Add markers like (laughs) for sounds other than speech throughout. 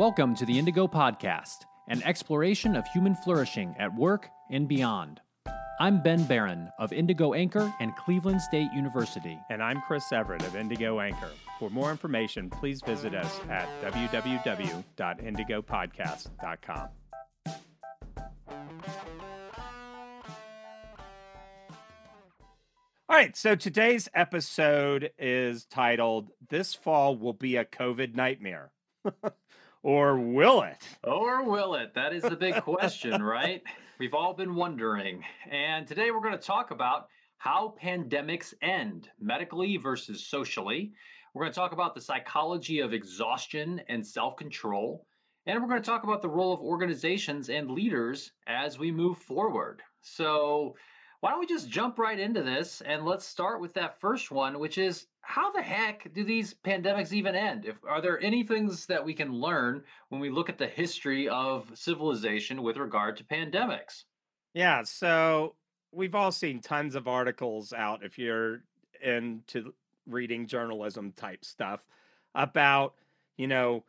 Welcome to the Indigo Podcast, an exploration of human flourishing at work and beyond. I'm Ben Baran of Indigo Anchor and Cleveland State University. And I'm Chris Everett of Indigo Anchor. For more information, please visit us at www.indigopodcast.com. All right, so today's episode is titled This Fall Will Be a COVID Nightmare. (laughs) or will it? Or will it? That is the big question, (laughs) right? We've all been wondering. And today we're going to talk about how pandemics end, medically versus socially. We're going to talk about the psychology of exhaustion and self control. And we're going to talk about the role of organizations and leaders as we move forward. So, why don't we just jump right into this and let's start with that first one, which is how the heck do these pandemics even end? If are there any things that we can learn when we look at the history of civilization with regard to pandemics? Yeah, so we've all seen tons of articles out if you're into reading journalism type stuff about, you know,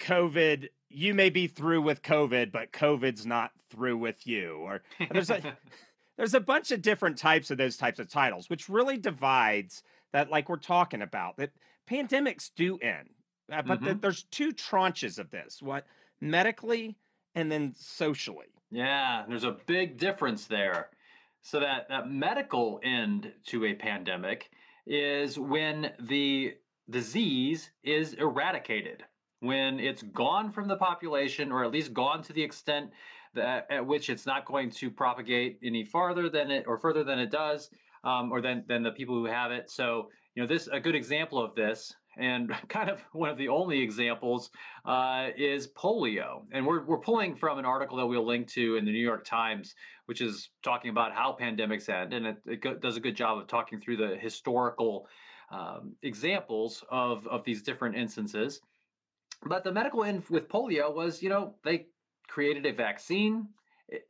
COVID you may be through with COVID, but COVID's not through with you. Or there's a (laughs) there's a bunch of different types of those types of titles, which really divides that, like we're talking about, that pandemics do end. Uh, but mm-hmm. the, there's two tranches of this what medically and then socially. Yeah, there's a big difference there. So, that, that medical end to a pandemic is when the disease is eradicated, when it's gone from the population, or at least gone to the extent that, at which it's not going to propagate any farther than it or further than it does, um, or than than the people who have it. So you know, this a good example of this, and (laughs) kind of one of the only examples uh, is polio. And we're we're pulling from an article that we'll link to in the New York Times, which is talking about how pandemics end, and it, it does a good job of talking through the historical um, examples of of these different instances. But the medical end with polio was, you know, they created a vaccine.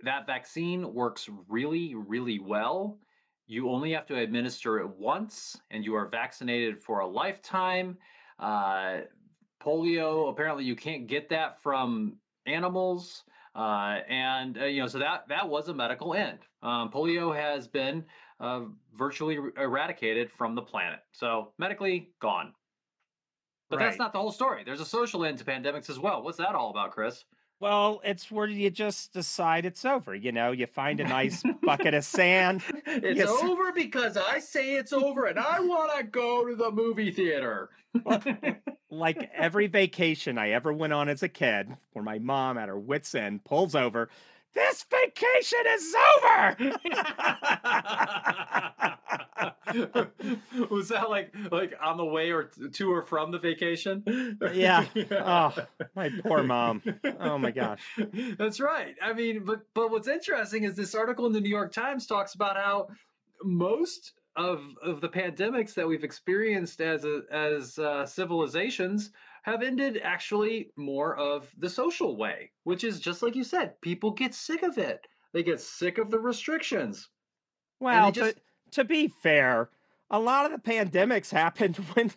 That vaccine works really, really well. You only have to administer it once, and you are vaccinated for a lifetime. Uh, polio, apparently, you can't get that from animals. Uh, and uh, you know, so that that was a medical end. Um, polio has been uh, virtually eradicated from the planet. So medically gone. But right. that's not the whole story. There's a social end to pandemics as well. What's that all about, Chris? Well, it's where you just decide it's over. You know, you find a nice bucket of sand. (laughs) It's you... over because I say it's over and I want to go to the movie theater. well, (laughs) like every vacation I ever went on as a kid, where my mom at her wits' end pulls over, this vacation is over. (laughs) was that like like on the way or to or from the vacation? (laughs) yeah. Oh, my poor mom. Oh my gosh. That's right. I mean, but but what's interesting is this article in the New York Times talks about how most of of the pandemics that we've experienced as a, as uh, civilizations have ended actually more of the social way, which is just like you said, people get sick of it. They get sick of the restrictions. Well, just... to, to be fair, a lot of the pandemics happened (laughs) when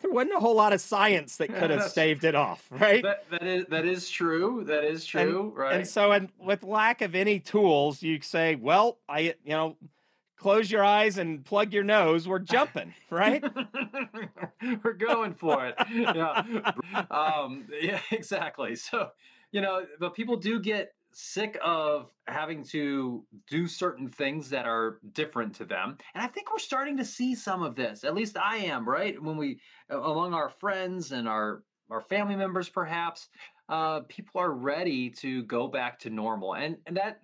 there wasn't a whole lot of science that could have (laughs) staved it off, right? That, that is that is true. That is true, and, right? And so, and with lack of any tools, you say, "Well, I, you know, close your eyes and plug your nose. We're jumping, (laughs) right? We're going for it. Yeah. Um, yeah, (laughs) exactly. So, you know, but people do get sick of having to do certain things that are different to them. And I think we're starting to see some of this. At least I am, right? When we among our friends and our our family members perhaps, uh, people are ready to go back to normal. And and that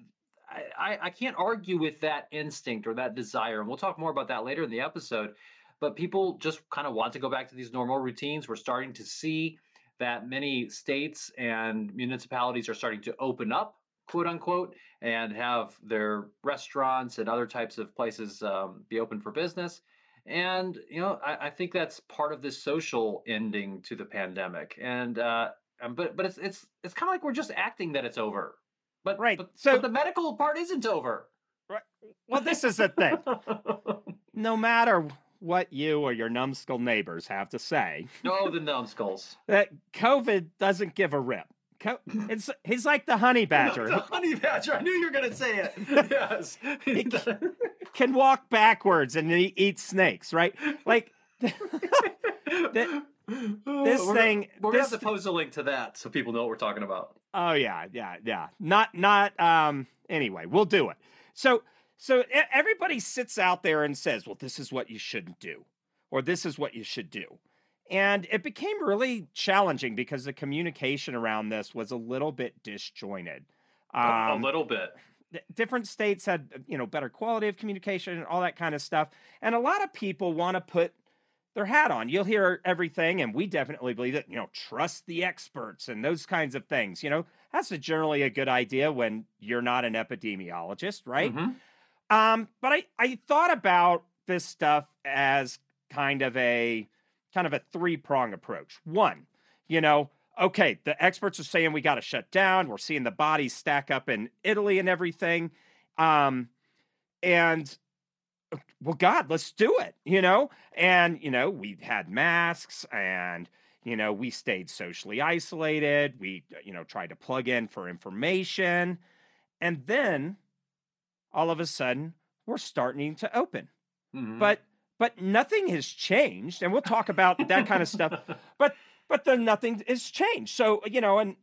I, I can't argue with that instinct or that desire. And we'll talk more about that later in the episode. But people just kind of want to go back to these normal routines. We're starting to see that many states and municipalities are starting to open up, quote unquote, and have their restaurants and other types of places um, be open for business. And you know, I, I, think that's part of this social ending to the pandemic. And uh, but but it's it's it's kind of like we're just acting that it's over. But right, but, so but the medical part isn't over. Right. Well, this is the thing. (laughs) no matter what you or your numbskull neighbors have to say. Oh, the numbskulls. (laughs) That COVID doesn't give a rip. Co- (laughs) it's he's like the honey badger. the honey badger. I knew you were going to say it. yes. he Can walk backwards and he eats snakes, right? Like this we're, thing. We're this, gonna have to post a link to that so people know what we're talking about. Oh yeah, yeah, yeah. Not not. Um. Anyway, we'll do it. So so everybody sits out there and says, "Well, this is what you shouldn't do," or "This is what you should do." And it became really challenging because the communication around this was a little bit disjointed. Um, a, a little bit. Different states had, you know, better quality of communication and all that kind of stuff. And a lot of people want to put their hat on. You'll hear everything, and we definitely believe that, you know, trust the experts and those kinds of things. You know, that's a generally a good idea when you're not an epidemiologist, right? Mm-hmm. Um, but I, I thought about this stuff as kind of a kind of a three prong approach. One, you know, okay, the experts are saying we got to shut down. We're seeing the bodies stack up in Italy and everything. Um, and well, God, let's do it, you know? And, you know, we had masks and, you know, we stayed socially isolated. We, you know, tried to plug in for information. And then all of a sudden, we're starting to open. Mm-hmm. But but nothing has changed and we'll talk about that kind of stuff (laughs) but but then nothing has changed so you know and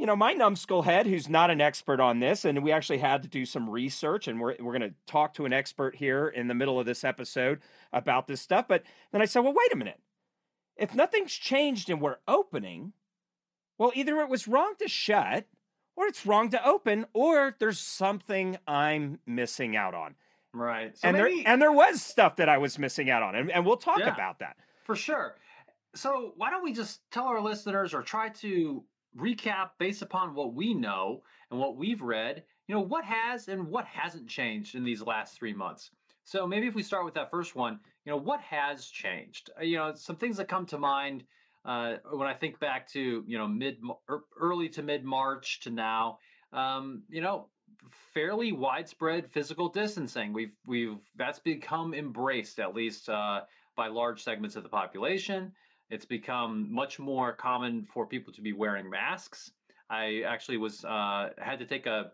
you know my numbskull head who's not an expert on this and we actually had to do some research and we're, we're going to talk to an expert here in the middle of this episode about this stuff but then i said well wait a minute if nothing's changed and we're opening well either it was wrong to shut or it's wrong to open or there's something i'm missing out on Right. So and maybe, there and there was stuff that I was missing out on, and, and we'll talk yeah, about that for sure. So why don't we just tell our listeners or try to recap based upon what we know and what we've read, you know, what has and what hasn't changed in these last three months. So maybe if we start with that first one, you know, what has changed? Uh, you know, some things that come to mind uh, when I think back to you know mid er, early to mid March to now. Um, you know, fairly widespread physical distancing. We've we've that's become embraced at least uh, by large segments of the population. It's become much more common for people to be wearing masks. I actually was uh, had to take a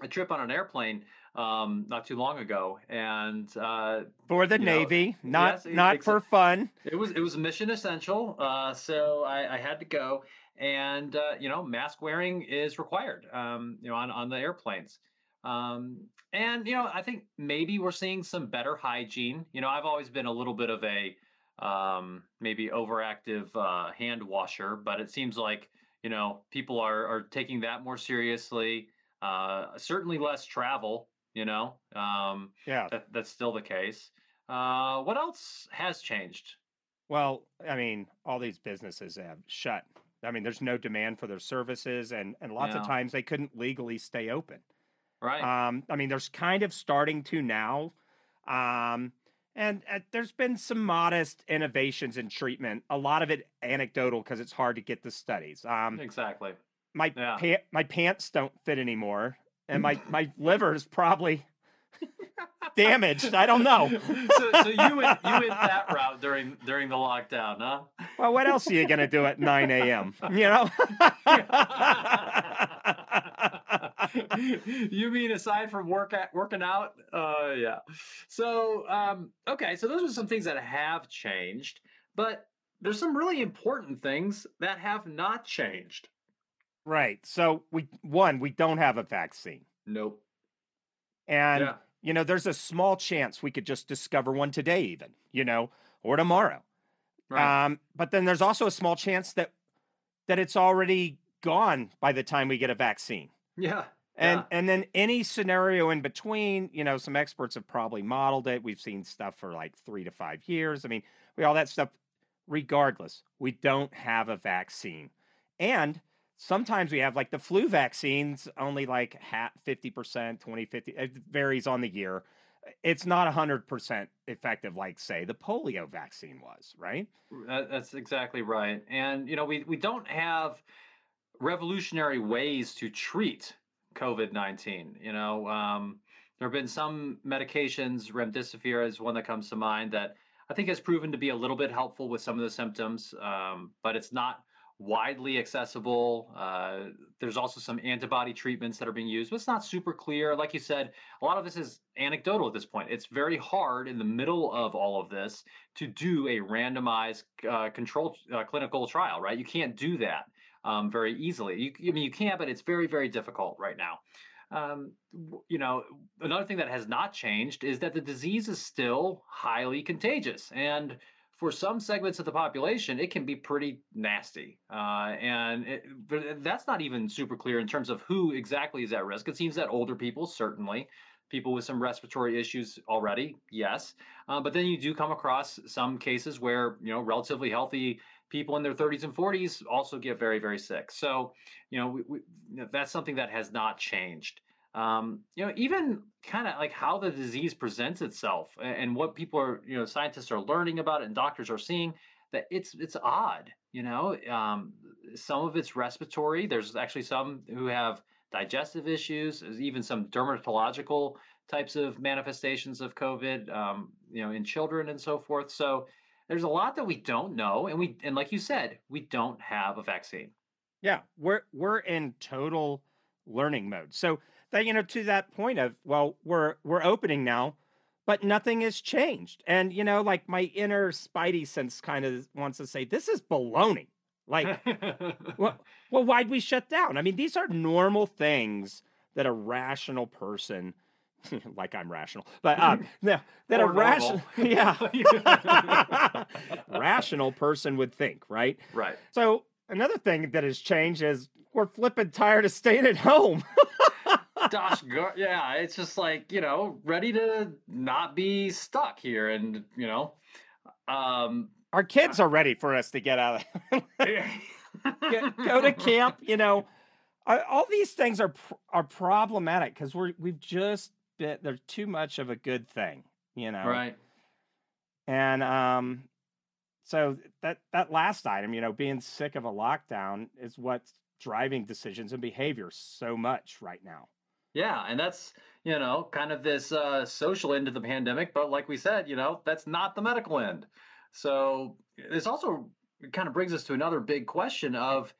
a trip on an airplane um, not too long ago, and uh, for the Navy, know, not yes, not for fun. It was it was mission essential, uh, so I, I, had to go, and uh, you know, mask wearing is required, um, you know, on on the airplanes. Um, and you know, I think maybe we're seeing some better hygiene. You know, I've always been a little bit of a um, maybe overactive uh, hand washer, but it seems like you know people are are taking that more seriously. Uh, certainly less travel. You know, um, yeah, that, that's still the case. Uh, what else has changed? Well, I mean, all these businesses have shut. I mean, there's no demand for their services, and and lots yeah. of times they couldn't legally stay open. Right. Um, I mean, there's kind of starting to now. Um, and uh, there's been some modest innovations in treatment. A lot of it anecdotal because it's hard to get the studies. Um, exactly. My yeah. pa- my pants don't fit anymore, and my (laughs) my liver is probably damaged. I don't know. so, so you went you went that route during during the lockdown, huh? Well, what else are you gonna do at nine a.m. You know. (laughs) (laughs) you mean aside from work at, working out? Uh, yeah. So um, okay, so those are some things that have changed, but there's some really important things that have not changed. Right. So we one we don't have a vaccine. Nope. And yeah. you know, there's a small chance we could just discover one today, even you know, or tomorrow. Right. Um, but then there's also a small chance that that it's already gone by the time we get a vaccine. Yeah. And yeah. and then any scenario in between, you know, some experts have probably modeled it. We've seen stuff for like three to five years. I mean, we all that stuff. Regardless, we don't have a vaccine, and sometimes we have like the flu vaccines, only like 50%, 20, 50. It varies on the year. It's not 100% effective, like, say, the polio vaccine was, right? That's exactly right. And, you know, we, we don't have revolutionary ways to treat COVID 19. You know, um, there have been some medications, remdesivir is one that comes to mind, that I think has proven to be a little bit helpful with some of the symptoms, um, but it's not widely accessible. Uh, there's also some antibody treatments that are being used, but it's not super clear. Like you said, a lot of this is anecdotal at this point. It's very hard in the middle of all of this to do a randomized uh, controlled uh, clinical trial, right? You can't do that um, very easily. You, I mean, you can, but it's very, very difficult right now. Um, you know, another thing that has not changed is that the disease is still highly contagious. And for some segments of the population, it can be pretty nasty. Uh, and it, that's not even super clear in terms of who exactly is at risk. It seems that older people, certainly, people with some respiratory issues already, yes. Uh, but then you do come across some cases where, you know, relatively healthy people in their 30s and 40s also get very, very sick. So, you know, we, we, that's something that has not changed um, you know, even kind of like how the disease presents itself and, what people are, you know, scientists are learning about it and doctors are seeing that it's it's odd. You know, um, some of it's respiratory. There's actually some who have digestive issues. There's even some dermatological types of manifestations of COVID. Um, you know, in children and so forth. So there's a lot that we don't know, and we and like you said, we don't have a vaccine. Yeah, we're we're in total learning mode. So that you know to that point of well we're we're opening now but nothing has changed and you know like my inner spidey sense kind of wants to say this is baloney like (laughs) well, well why'd we shut down i mean these are normal things that a rational person (laughs) like i'm rational. But um (laughs) that a rational (laughs) yeah. Rational person would think right? Right. So another thing that has changed is we're flipping tired of staying at home. Gosh, yeah, it's just like you know, ready to not be stuck here, and you know, um, our kids are ready for us to get out of get, go to camp. You know, all these things are are problematic because we're we've just been there's too much of a good thing. You know, right? And um, so that that last item, you know, being sick of a lockdown is what's driving decisions and behavior so much right now. Yeah, and that's, you know, kind of this uh, social end of the pandemic. But like we said, you know, that's not the medical end. So this also kind of brings us to another big question of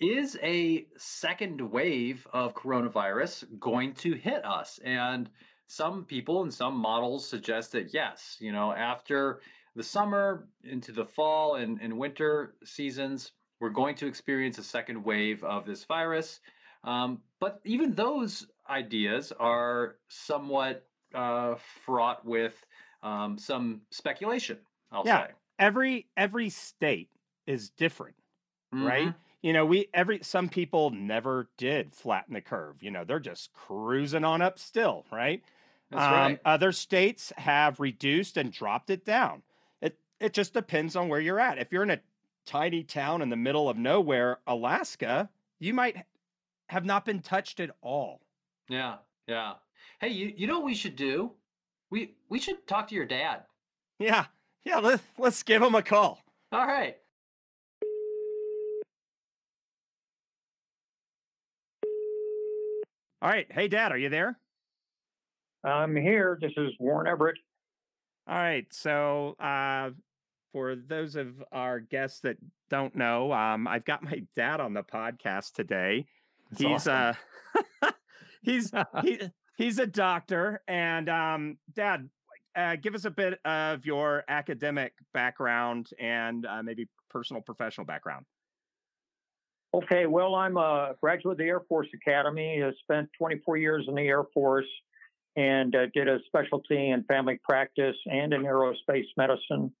is a second wave of coronavirus going to hit us? And some people and some models suggest that yes, you know, after the summer into the fall and, and winter seasons, we're going to experience a second wave of this virus. Um, but even those ideas are somewhat uh, fraught with um, some speculation. I'll yeah, say every every state is different, mm-hmm. right? You know, we every some people never did flatten the curve. You know, they're just cruising on up still, right? That's um, right. Other states have reduced and dropped it down. It it just depends on where you're at. If you're in a tiny town in the middle of nowhere, Alaska, you might have not been touched at all. Yeah, yeah. Hey, you you know what we should do? We we should talk to your dad. Yeah, yeah. Let's let's give him a call. All right. All right. Hey, Dad, are you there? I'm here. This is Warren Everett. All right. So, uh, for those of our guests that don't know, um, I've got my dad on the podcast today. That's he's awesome. uh (laughs) he's he, he's a doctor and um dad uh, give us a bit of your academic background and uh, maybe personal professional background okay well i'm a graduate of the air force academy I spent 24 years in the air force and uh, did a specialty in family practice and in aerospace medicine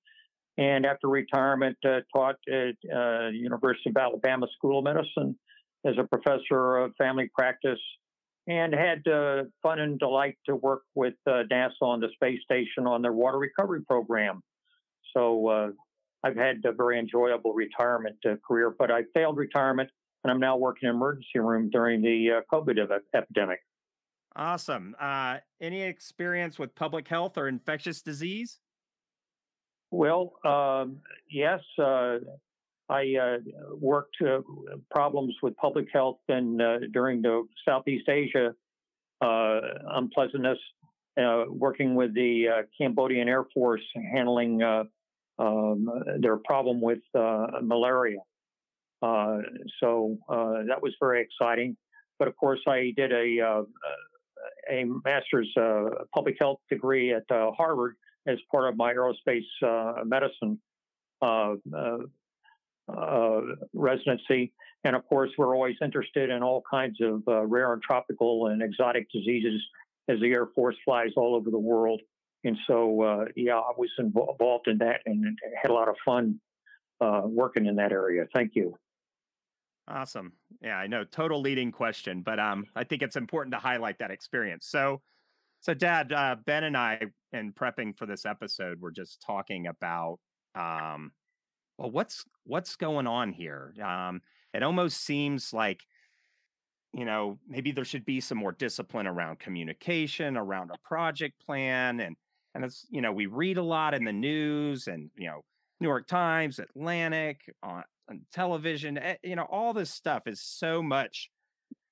and after retirement uh, taught at uh, university of alabama school of medicine as a professor of family practice and had uh, fun and delight to work with uh, NASA on the space station on their water recovery program. So uh, I've had a very enjoyable retirement uh, career, but I failed retirement and I'm now working in emergency room during the uh, COVID epidemic. Awesome. Uh, any experience with public health or infectious disease? Well, um, yes. I uh, worked uh, problems with public health and uh, during the Southeast Asia uh, unpleasantness uh, working with the uh, Cambodian Air Force handling uh, um, their problem with uh, malaria. Uh, so uh, that was very exciting. But of course, I did a a master's public health degree at Harvard as part of my aerospace medicine residency. And of course, we're always interested in all kinds of uh, rare and tropical and exotic diseases as the Air Force flies all over the world. And so, uh, yeah, I was involved in that and had a lot of fun uh, working in that area. Thank you. Awesome. Yeah, I know. Total leading question, but um, I think it's important to highlight that experience. So, so Dad, uh, Ben and I, in prepping for this episode, we're just talking about um, well, what's what's going on here? Um, it almost seems like you know maybe there should be some more discipline around communication around a project plan and and it's you know we read a lot in the news and you know new york times atlantic on, on television eh, you know all this stuff is so much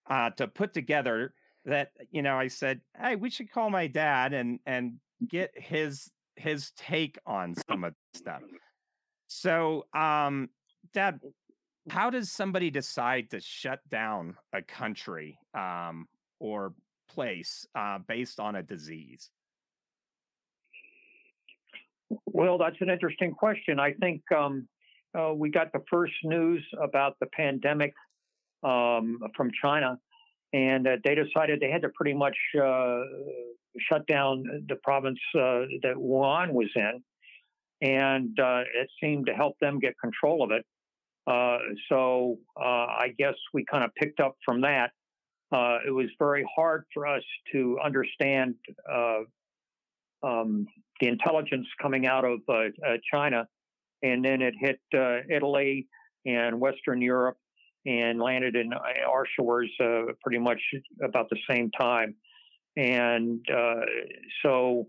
uh, to put together that you know i said hey we should call my dad and and get his his take on some of this stuff so um dad how does somebody decide to shut down a country um, or place uh, based on a disease? Well, that's an interesting question. I think um, uh, we got the first news about the pandemic um, from China, and uh, they decided they had to pretty much uh, shut down the province uh, that Wuhan was in, and uh, it seemed to help them get control of it. Uh, so I guess we kind of picked up from that. It was very hard for us to understand um, the intelligence coming out of uh, China, and then it hit Italy and Western Europe and landed in our shores pretty much about the same time. And so,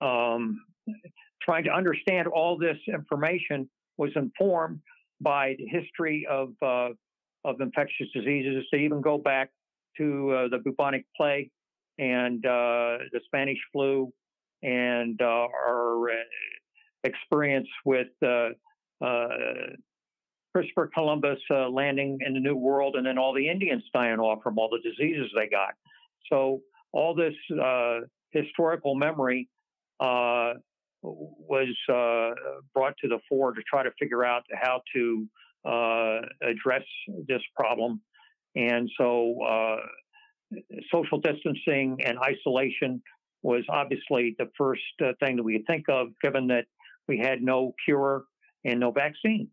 um, trying to understand all this information was informed by the history of uh, of infectious diseases. They even go back to uh, the bubonic plague and uh, the Spanish flu and uh, our uh, experience with Christopher Columbus landing in the New World, and then all the Indians dying off from all the diseases they got. So all this historical memory uh, was uh, brought to the fore to try to figure out how to uh, address this problem. And so, uh, social distancing and isolation was obviously the first uh, thing that we could think of, given that we had no cure and no vaccine.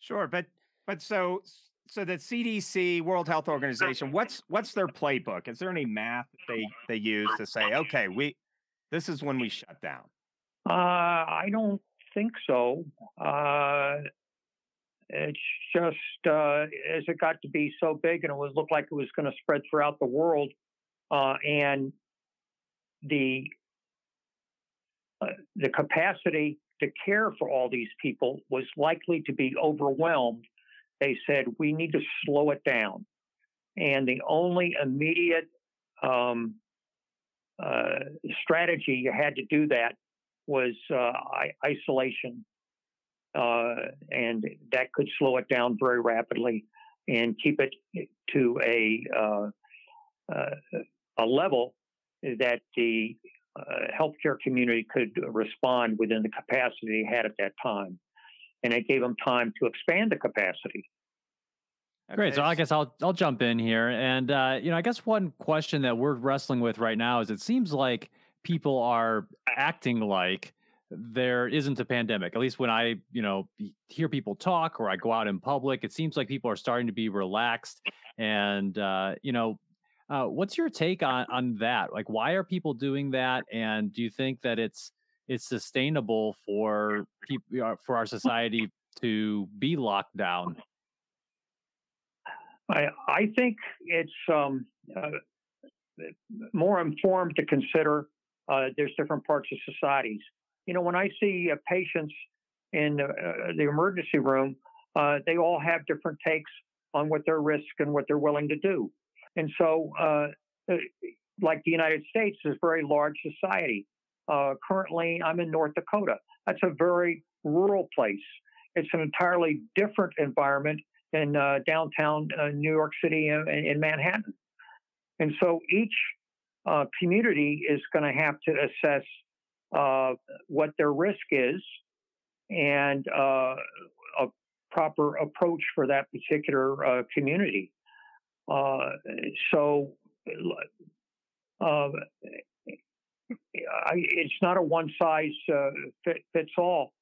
Sure, but but so so the CDC, World Health Organization, what's what's their playbook? Is there any math they they use to say, okay, we this is when we shut down? Uh, I don't think so. Uh, it's just uh, as it got to be so big and it was looked like it was going to spread throughout the world, uh, and the uh, the capacity to care for all these people was likely to be overwhelmed. They said we need to slow it down, and the only immediate um, uh, strategy you had to do that was uh, isolation, uh, and that could slow it down very rapidly and keep it to a uh, uh a level that the uh, healthcare community could respond within the capacity they had at that time, and it gave them time to expand the capacity. Great. So I guess I'll I'll jump in here, and uh, you know, I guess one question that we're wrestling with right now is it seems like people are acting like there isn't a pandemic. At least when I, you know, hear people talk or I go out in public, it seems like people are starting to be relaxed. And uh, you know, uh, what's your take on on that? Like, why are people doing that? And do you think that it's it's sustainable for people uh, for our society to be locked down? I I think it's um, uh, more informed to consider uh, there's different parts of societies. You know, when I see uh, patients in the, uh, the emergency room, uh, they all have different takes on what their risk and what they're willing to do. And so uh, uh, like the United States, is a very large society. Uh, currently, I'm in North Dakota. That's a very rural place. It's an entirely different environment than uh, downtown uh, New York City and in Manhattan. And so each uh, community is going to have to assess what their risk is and a proper approach for that particular community. Uh, so uh, it's not a one size fit, fits all.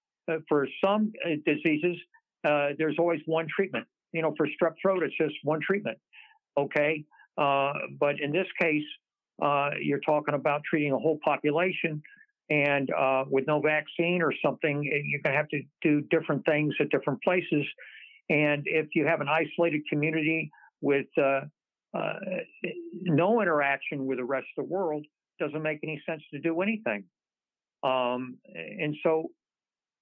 for some diseases, there's always one treatment. You know, for strep throat, it's just one treatment. Okay. but in this case, uh, you're talking about treating a whole population, and uh, with no vaccine or something, eh, you're going to have to do different things at different places. And if you have an isolated community with uh, uh no interaction with the rest of the world, doesn't make any sense to do anything. Um, and so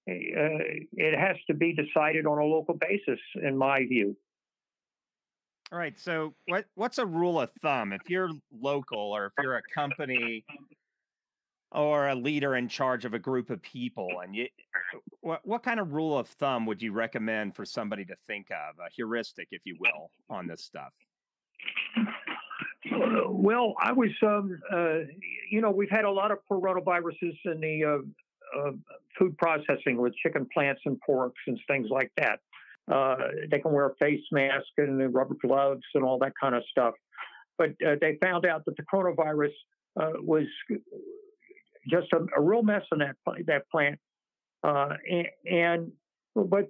uh, it has to be decided on a local basis, in my view. All right. So, what what's a rule of thumb if you're local or if you're a company or a leader in charge of a group of people, and you, what what kind of rule of thumb would you recommend for somebody to think of, a heuristic, if you will, on this stuff? Well, I was, um, uh, you know, we've had a lot of coronaviruses in the uh, uh, food processing with chicken plants and porks and things like that. Uh, they can wear a face mask and rubber gloves and all that kind of stuff. But uh, they found out that the coronavirus uh, was just a, a, real mess in that that plant, uh, and, and, but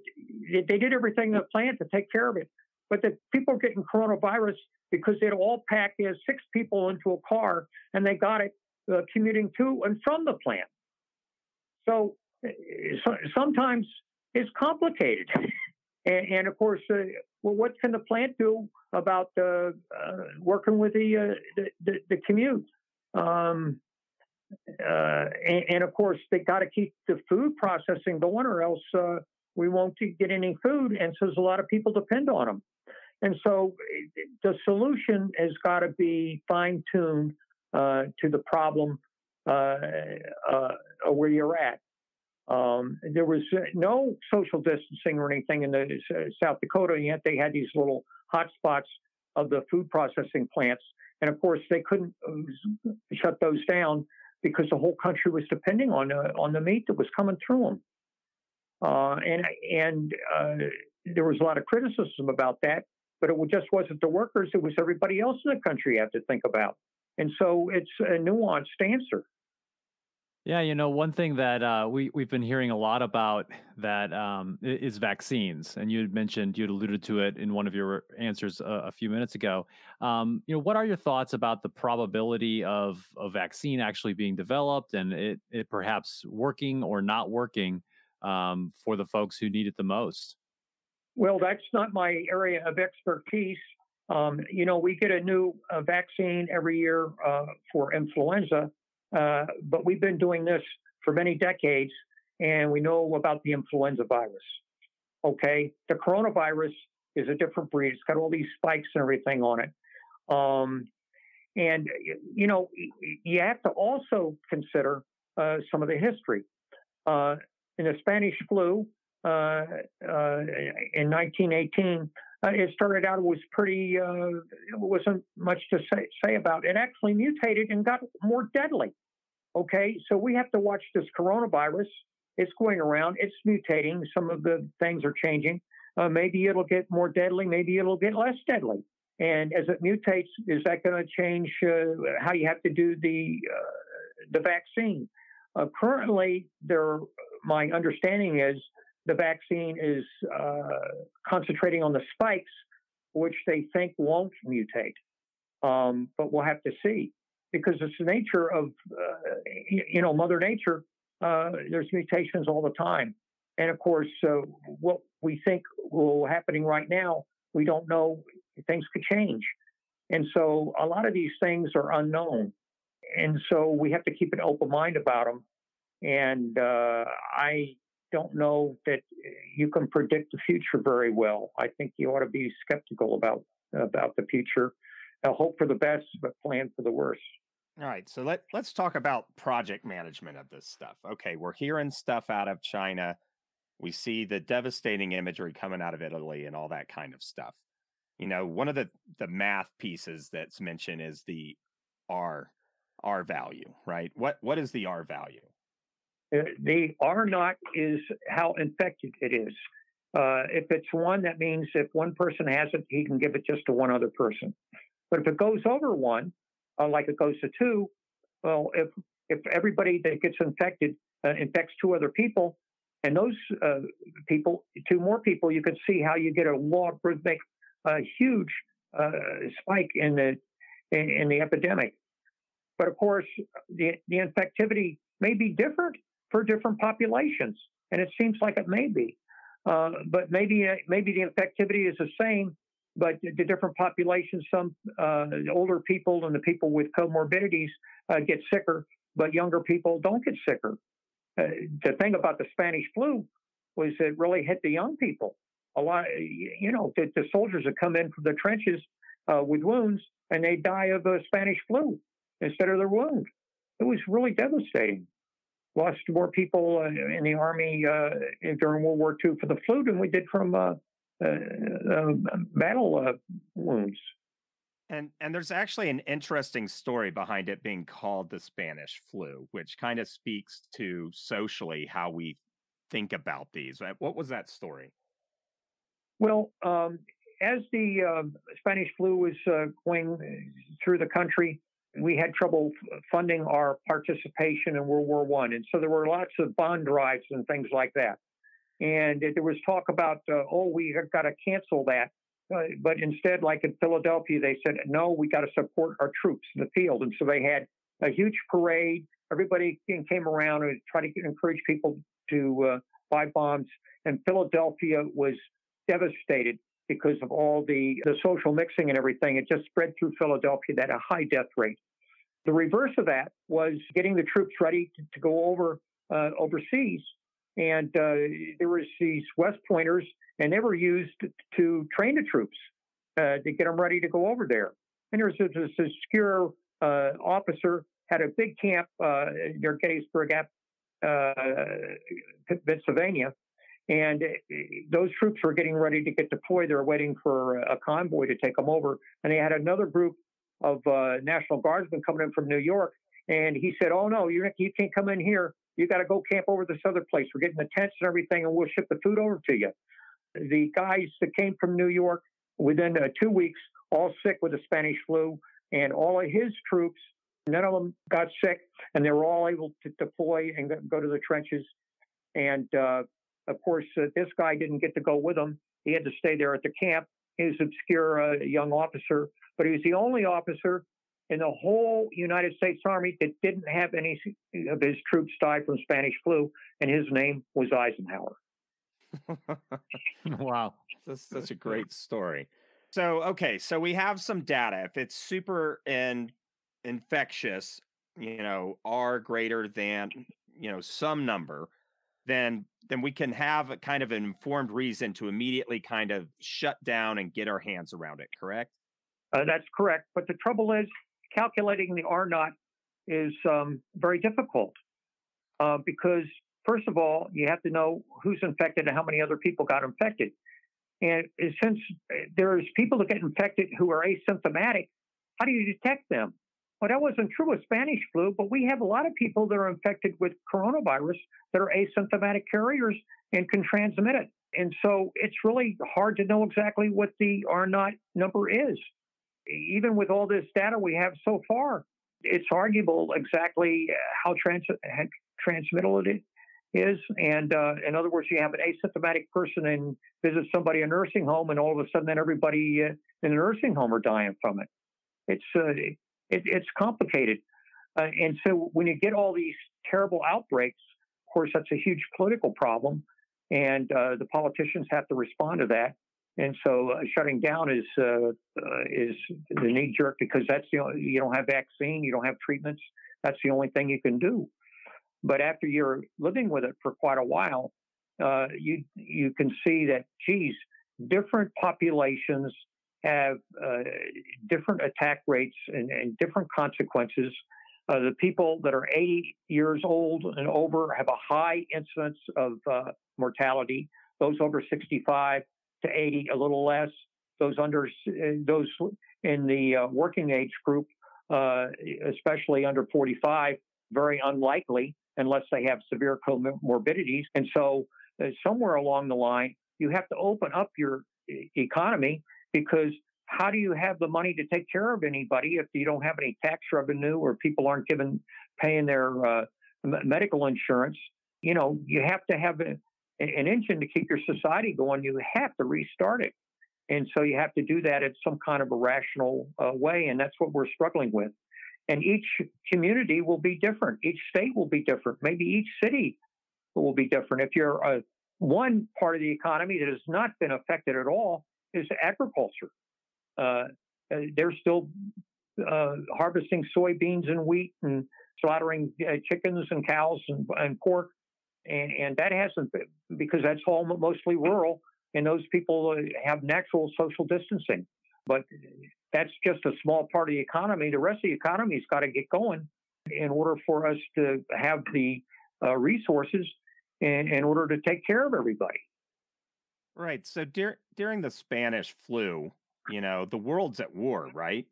they did everything in the plant to take care of it. But the people are getting coronavirus because they'd all packed as six people into a car and they got it uh, commuting to and from the plant. So, so sometimes it's complicated. (laughs) And, and of course, uh, well, what can the plant do about uh, uh working with the, uh, the, the, the, commute? Um, uh, and, and, of course, they got to keep the food processing going, or else we won't get any food. And so there's a lot of people depend on them. And so the solution has got to be fine tuned uh, to the problem uh, uh, where you're at. Um, there was uh, no social distancing or anything in the uh, South Dakota, and yet they had these little hotspots of the food processing plants. And of course, they couldn't uh, shut those down because the whole country was depending on uh, on the meat that was coming through them. Uh, and and uh, there was a lot of criticism about that, but it just wasn't the workers; it was everybody else in the country have to think about. And so it's a nuanced answer. Yeah, you know, one thing that uh, we we've been hearing a lot about that um, is vaccines, and you had mentioned you had alluded to it in one of your answers a, a few minutes ago. Um, you know, what are your thoughts about the probability of a vaccine actually being developed and it, it perhaps working or not working um, for the folks who need it the most? Well, that's not my area of expertise. Um, you know, we get a new uh, vaccine every year uh, for influenza uh, but we've been doing this for many decades, and we know about the influenza virus. Okay, the coronavirus is a different breed. It's got all these spikes and everything on it. Um, and you know, you have to also consider uh, some of the history. Uh, in the Spanish flu uh, uh in 1918, uh, it started out was pretty uh, wasn't much to say, say about. It. it actually mutated and got more deadly okay? So we have to watch this coronavirus. It's going around. It's mutating. Some of the things are changing. Uh, maybe it'll get more deadly maybe it'll get less deadly. And as it mutates is that going to change uh, how you have to do the uh, the vaccine? Uh, currently there my understanding is the vaccine is uh, concentrating on the spikes, which they think won't mutate. Um, but we'll have to see because it's the nature of, uh, you know, Mother Nature. Uh, there's mutations all the time. And of course, what we think will happening right now, we don't know. Things could change. And so a lot of these things are unknown. And so we have to keep an open mind about them. And uh, I don't know that eh, you can predict the future very well. I think you ought to be skeptical about about the future. I'll hope for the best, but plan for the worst. All right, so let let's talk about project management of this stuff. Okay, we're hearing stuff out of China. We see the devastating imagery coming out of Italy and all that kind of stuff. You know, one of the the math pieces that's mentioned is the R R value, right? What what is the R value? Uh, the R naught is how infected it is. Uh, if it's one, that means if one person has it, he can give it just to one other person. But if it goes over one, uh, like it goes to two, well, if if everybody that gets infected uh, infects two other people, and those uh, people, two more people, you can see how you get a logarithmic, a huge uh, spike in the in, in the epidemic. But of course, the the infectivity may be different for different populations, and it seems like it may be. Uh, but maybe uh, maybe the infectivity is the same, but the different populations, some uh, older people and the people with comorbidities uh, get sicker, but younger people don't get sicker. Uh, the thing about the Spanish flu was it really hit the young people. A lot, you know, the, the soldiers that come in from the trenches with wounds and they die of the Spanish flu instead of their wound. It was really devastating lost more people uh, in the army uh, during World War II for the flu than we did from uh, battle wounds. And and there's actually an interesting story behind it being called the Spanish flu, which kind of speaks to socially how we think about these. What was that story? Well, um, as the uh, Spanish flu was uh, going through the country, we had trouble funding our participation in World War One, and so there were lots of bond drives and things like that. And there was talk about, uh, oh, we have got to cancel that. Uh, but instead, like in Philadelphia, they said, no, we got to support our troops in the field. And so they had a huge parade. Everybody came around and tried to encourage people to uh, buy bombs. And Philadelphia was devastated because of all the, the social mixing and everything. It just spread through Philadelphia at a high death rate. The reverse of that was getting the troops ready to, to go over uh, overseas. And uh, there was these West Pointers, and they were used to train the troops uh, to get them ready to go over there. And there was this, obscure uh, officer had a big camp uh, near Gettysburg, uh, Pennsylvania, and those troops were getting ready to get deployed. They were waiting for a convoy to take them over. And they had another group of uh, National Guardsmen coming in from New York. And he said, Oh, no, you, you can't come in here. You got to go camp over this other place. We're getting the tents and everything, and we'll ship the food over to you. The guys that came from New York within uh, two weeks, all sick with the Spanish flu, and all of his troops, none of them got sick, and they were all able to deploy and go to the trenches. And uh, of course, uh, this guy didn't get to go with them. He had to stay there at the camp. An obscure uh, young officer, but he was the only officer in the whole United States Army that didn't have any of his troops die from Spanish flu, and his name was Eisenhower. (laughs) wow. That's such a great story. So, okay, so we have some data. If it's super and infectious, you know, R greater than, you know, some number, then then we can have a kind of an informed reason to immediately kind of shut down and get our hands around it, correct? Uh, that's correct. But the trouble is, calculating the R naught is um, very difficult uh, because, first of all, you have to know who's infected and how many other people got infected. And since uh, there's people that get infected who are asymptomatic, how do you detect them? Well, that wasn't true with Spanish flu, but we have a lot of people that are infected with coronavirus that are asymptomatic carriers and can transmit it. And so it's really hard to know exactly what the R naught number is. Even with all this data we have so far, it's arguable exactly how trans- transmittable it is. And uh, in other words, you have an asymptomatic person and visit somebody in a nursing home, and all of a sudden, then everybody uh, in the nursing home are dying from it. It's uh, it, it's complicated. Uh, and so when you get all these terrible outbreaks, of course, that's a huge political problem, and uh, the politicians have to respond to that. And so uh, shutting down is uh, uh, is the knee jerk because that's the only, you don't have vaccine, you don't have treatments. That's the only thing you can do. But after you're living with it for quite a while, uh, you you can see that geez, different populations have uh, different attack rates and, and, different consequences. Uh, the people that are 80 years old and over have a high incidence of uh, mortality. Those over 65 to 80, a little less. Those under those in the uh, working age group, uh, especially under 45, very unlikely unless they have severe comorbidities. And so, uh, somewhere along the line, you have to open up your economy because how do you have the money to take care of anybody if you don't have any tax revenue or people aren't given paying their uh, medical insurance? You know, you have to have a, an engine to keep your society going. You have to restart it. And so you have to do that in some kind of a rational uh, way. And that's what we're struggling with. And each community will be different. Each state will be different. Maybe each city will be different. If you're a, one part of the economy that has not been affected at all is agriculture. Uh, uh, they're still uh, harvesting soybeans and wheat and slaughtering uh, chickens and cows and, and pork, and and that hasn't been, because that's all mostly rural, and those people uh, have natural social distancing. But that's just a small part of the economy. The rest of the economy's got to get going in order for us to have the uh, resources in, in order to take care of everybody. Right. So dur- during the Spanish flu, you know, the world's at war, right?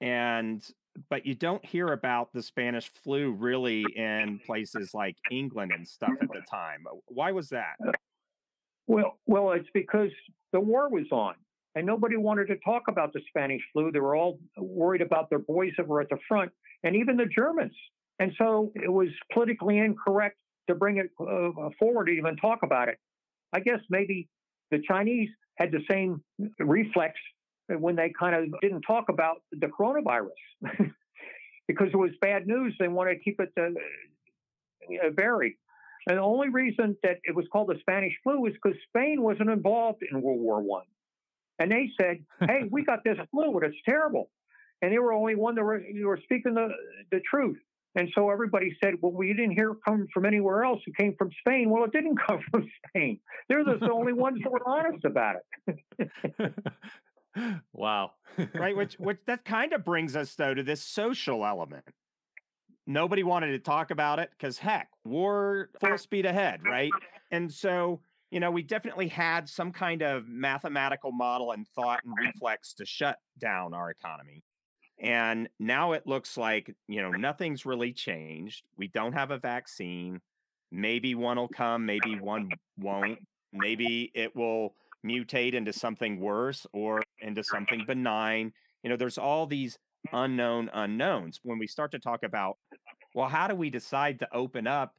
And but you don't hear about the Spanish flu really in places like England and stuff at the time. Why was that? Well, well, it's because the war was on, and nobody wanted to talk about the Spanish flu. They were all worried about their boys that were at the front, and even the Germans. And so it was politically incorrect to bring it uh, forward to even talk about it. I guess maybe the Chinese had the same reflex when they kind of didn't talk about the coronavirus (laughs) because it was bad news. They wanted to keep it uh, buried. And the only reason that it was called the Spanish flu is because Spain wasn't involved in World War One, and they said, "Hey, we got this flu, and it's terrible." And they were only one that were, were speaking the the truth. And so everybody said, well, we didn't hear it come from anywhere else. It came from Spain. Well, it didn't (laughs) come from Spain. They're the only ones that were (laughs) honest about it. (laughs) wow. right. Which, which that kind of brings us, though, to this social element. Nobody wanted to talk about it because, heck, war full speed ahead, right? And so, you know, we definitely had some kind of mathematical model and thought and reflex to shut down our economy. And now it looks like, you know, nothing's really changed. We don't have a vaccine. Maybe one will come, maybe one won't. Maybe it will mutate into something worse or into something benign. You know, there's all these unknown unknowns. When we start to talk about, well, how do we decide to open up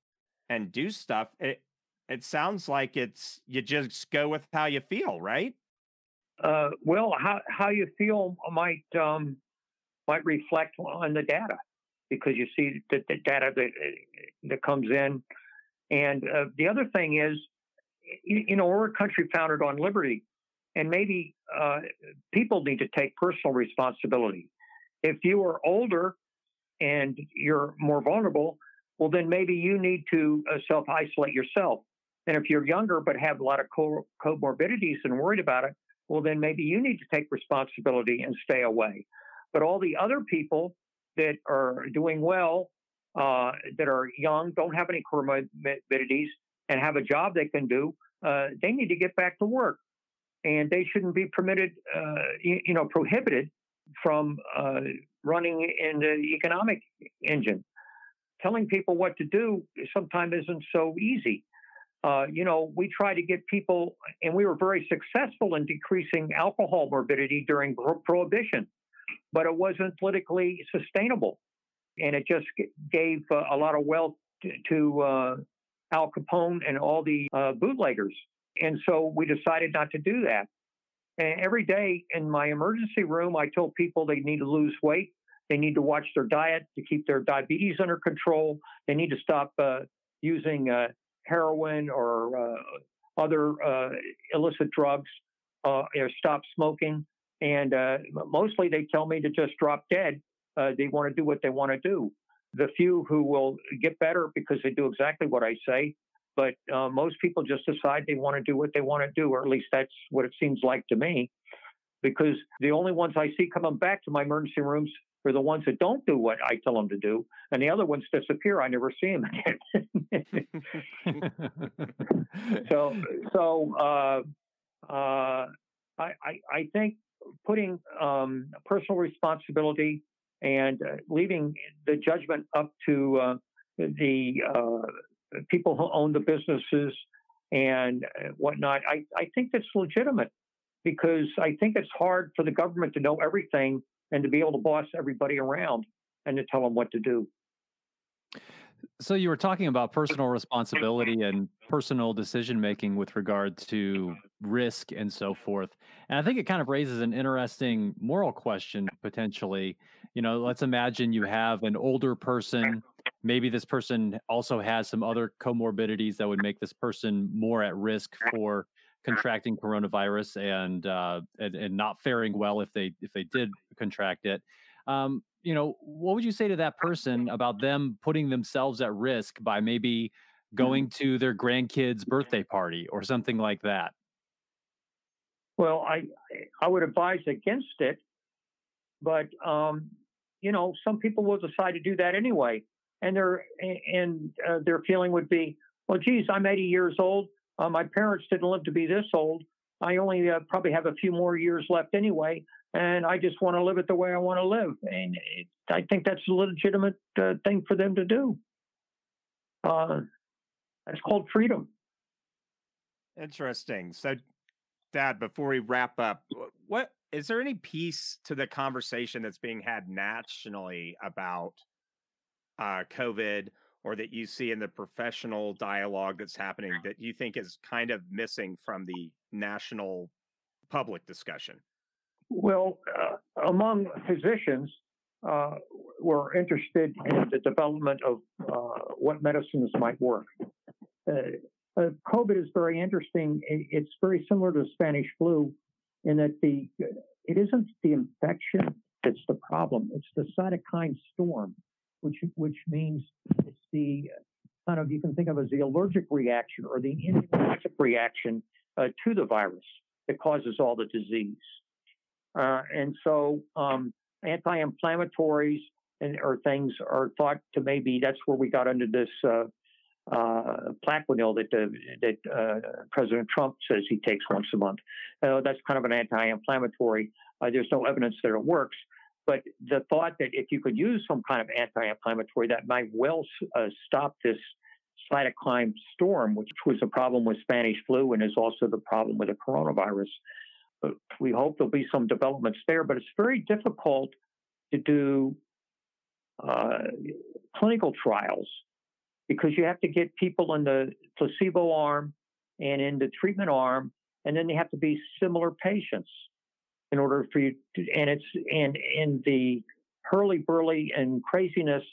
and do stuff? It it sounds like it's you just go with how you feel, right? Uh, well, how how you feel might um, might reflect on the data because you see the, the data that, that comes in. And uh, the other thing is, you, you, know, we're a country founded on liberty, and maybe uh, people need to take personal responsibility. If you are older and you're more vulnerable, well, then maybe you need to uh, self isolate yourself. And if you're younger but have a lot of co- comorbidities and worried about it, well, then maybe you need to take responsibility and stay away. But all the other people that are doing well, uh, that are young, don't have any comorbidities, and have a job they can do, uh, they need to get back to work. And they shouldn't be permitted, uh, you, you, know, prohibited from uh, running in the economic engine. Telling people what to do sometimes isn't so easy. Uh, you know, we try to get people, and we were very successful in decreasing alcohol morbidity during pro- prohibition but it wasn't politically sustainable. And it just gave uh, a lot of wealth to, uh, Al Capone and all the uh, bootleggers. And so we decided not to do that. And every day in my emergency room, I told people they need to lose weight. They need to watch their diet to keep their diabetes under control. They need to stop uh, using uh, heroin or uh, other illicit drugs, or stop smoking. And uh, mostly they tell me to just drop dead. Uh, they want to do what they want to do. The few who will get better because they do exactly what I say, but uh, most people just decide they want to do what they want to do, or at least that's what it seems like to me. because the only ones I see coming back to my emergency rooms are the ones that don't do what I tell them to do, and the other ones disappear. I never see them again. (laughs) (laughs) so, so uh, uh, I, I, I, think putting um, personal responsibility and uh, leaving the judgment up to uh, the uh, people who own the businesses and uh, whatnot, I, I think that's legitimate because I think it's hard for the government to know everything and to be able to boss everybody around and to tell them what to do. So you were talking about personal responsibility and personal decision making with regard to risk and so forth. And I think it kind of raises an interesting moral question potentially. You know, let's imagine you have an older person, maybe this person also has some other comorbidities that would make this person more at risk for contracting coronavirus and uh, and, and not faring well if they if they did contract it. Um, you know, what would you say to that person about them putting themselves at risk by maybe going mm-hmm. to their grandkid's birthday party or something like that? Well, I I would advise against it, but um, you know, some people will decide to do that anyway, and their and uh, their feeling would be, well, geez, I'm 80 years old. Uh, my parents didn't live to be this old. I only uh, probably have a few more years left anyway, and I just want to live it the way I want to live. And it, I think that's a legitimate uh, thing for them to do. Uh, called freedom. Interesting. So, Dad, before we wrap up, what is there any piece to the conversation that's being had nationally about uh, COVID or that you see in the professional dialogue that's happening that you think is kind of missing from the national public discussion? Well, uh, among physicians, uh, we're interested in the development of uh, what medicines might work. Uh, uh, COVID is very interesting. It's very similar to Spanish flu in that the it isn't the infection that's the problem; it's the cytokine storm which which means the kind of you can think of as the allergic reaction or the immunologic reaction uh, to the virus that causes all the disease. Uh, and so um, anti-inflammatories and or things are thought to maybe that's where we got into this uh, uh, Plaquenil that uh, that uh, President Trump says he takes once a month. Uh, that's kind of an anti-inflammatory. There's no evidence that it works, but the thought that if you could use some kind of anti-inflammatory, that might well uh, stop this cytokine storm, which was a problem with Spanish flu and is also the problem with the coronavirus. But we hope there'll be some developments there, but it's very difficult to do uh, clinical trials because you have to get people in the placebo arm and in the treatment arm, and then they have to be similar patients in order for you to, and it's and in the hurly burly and craziness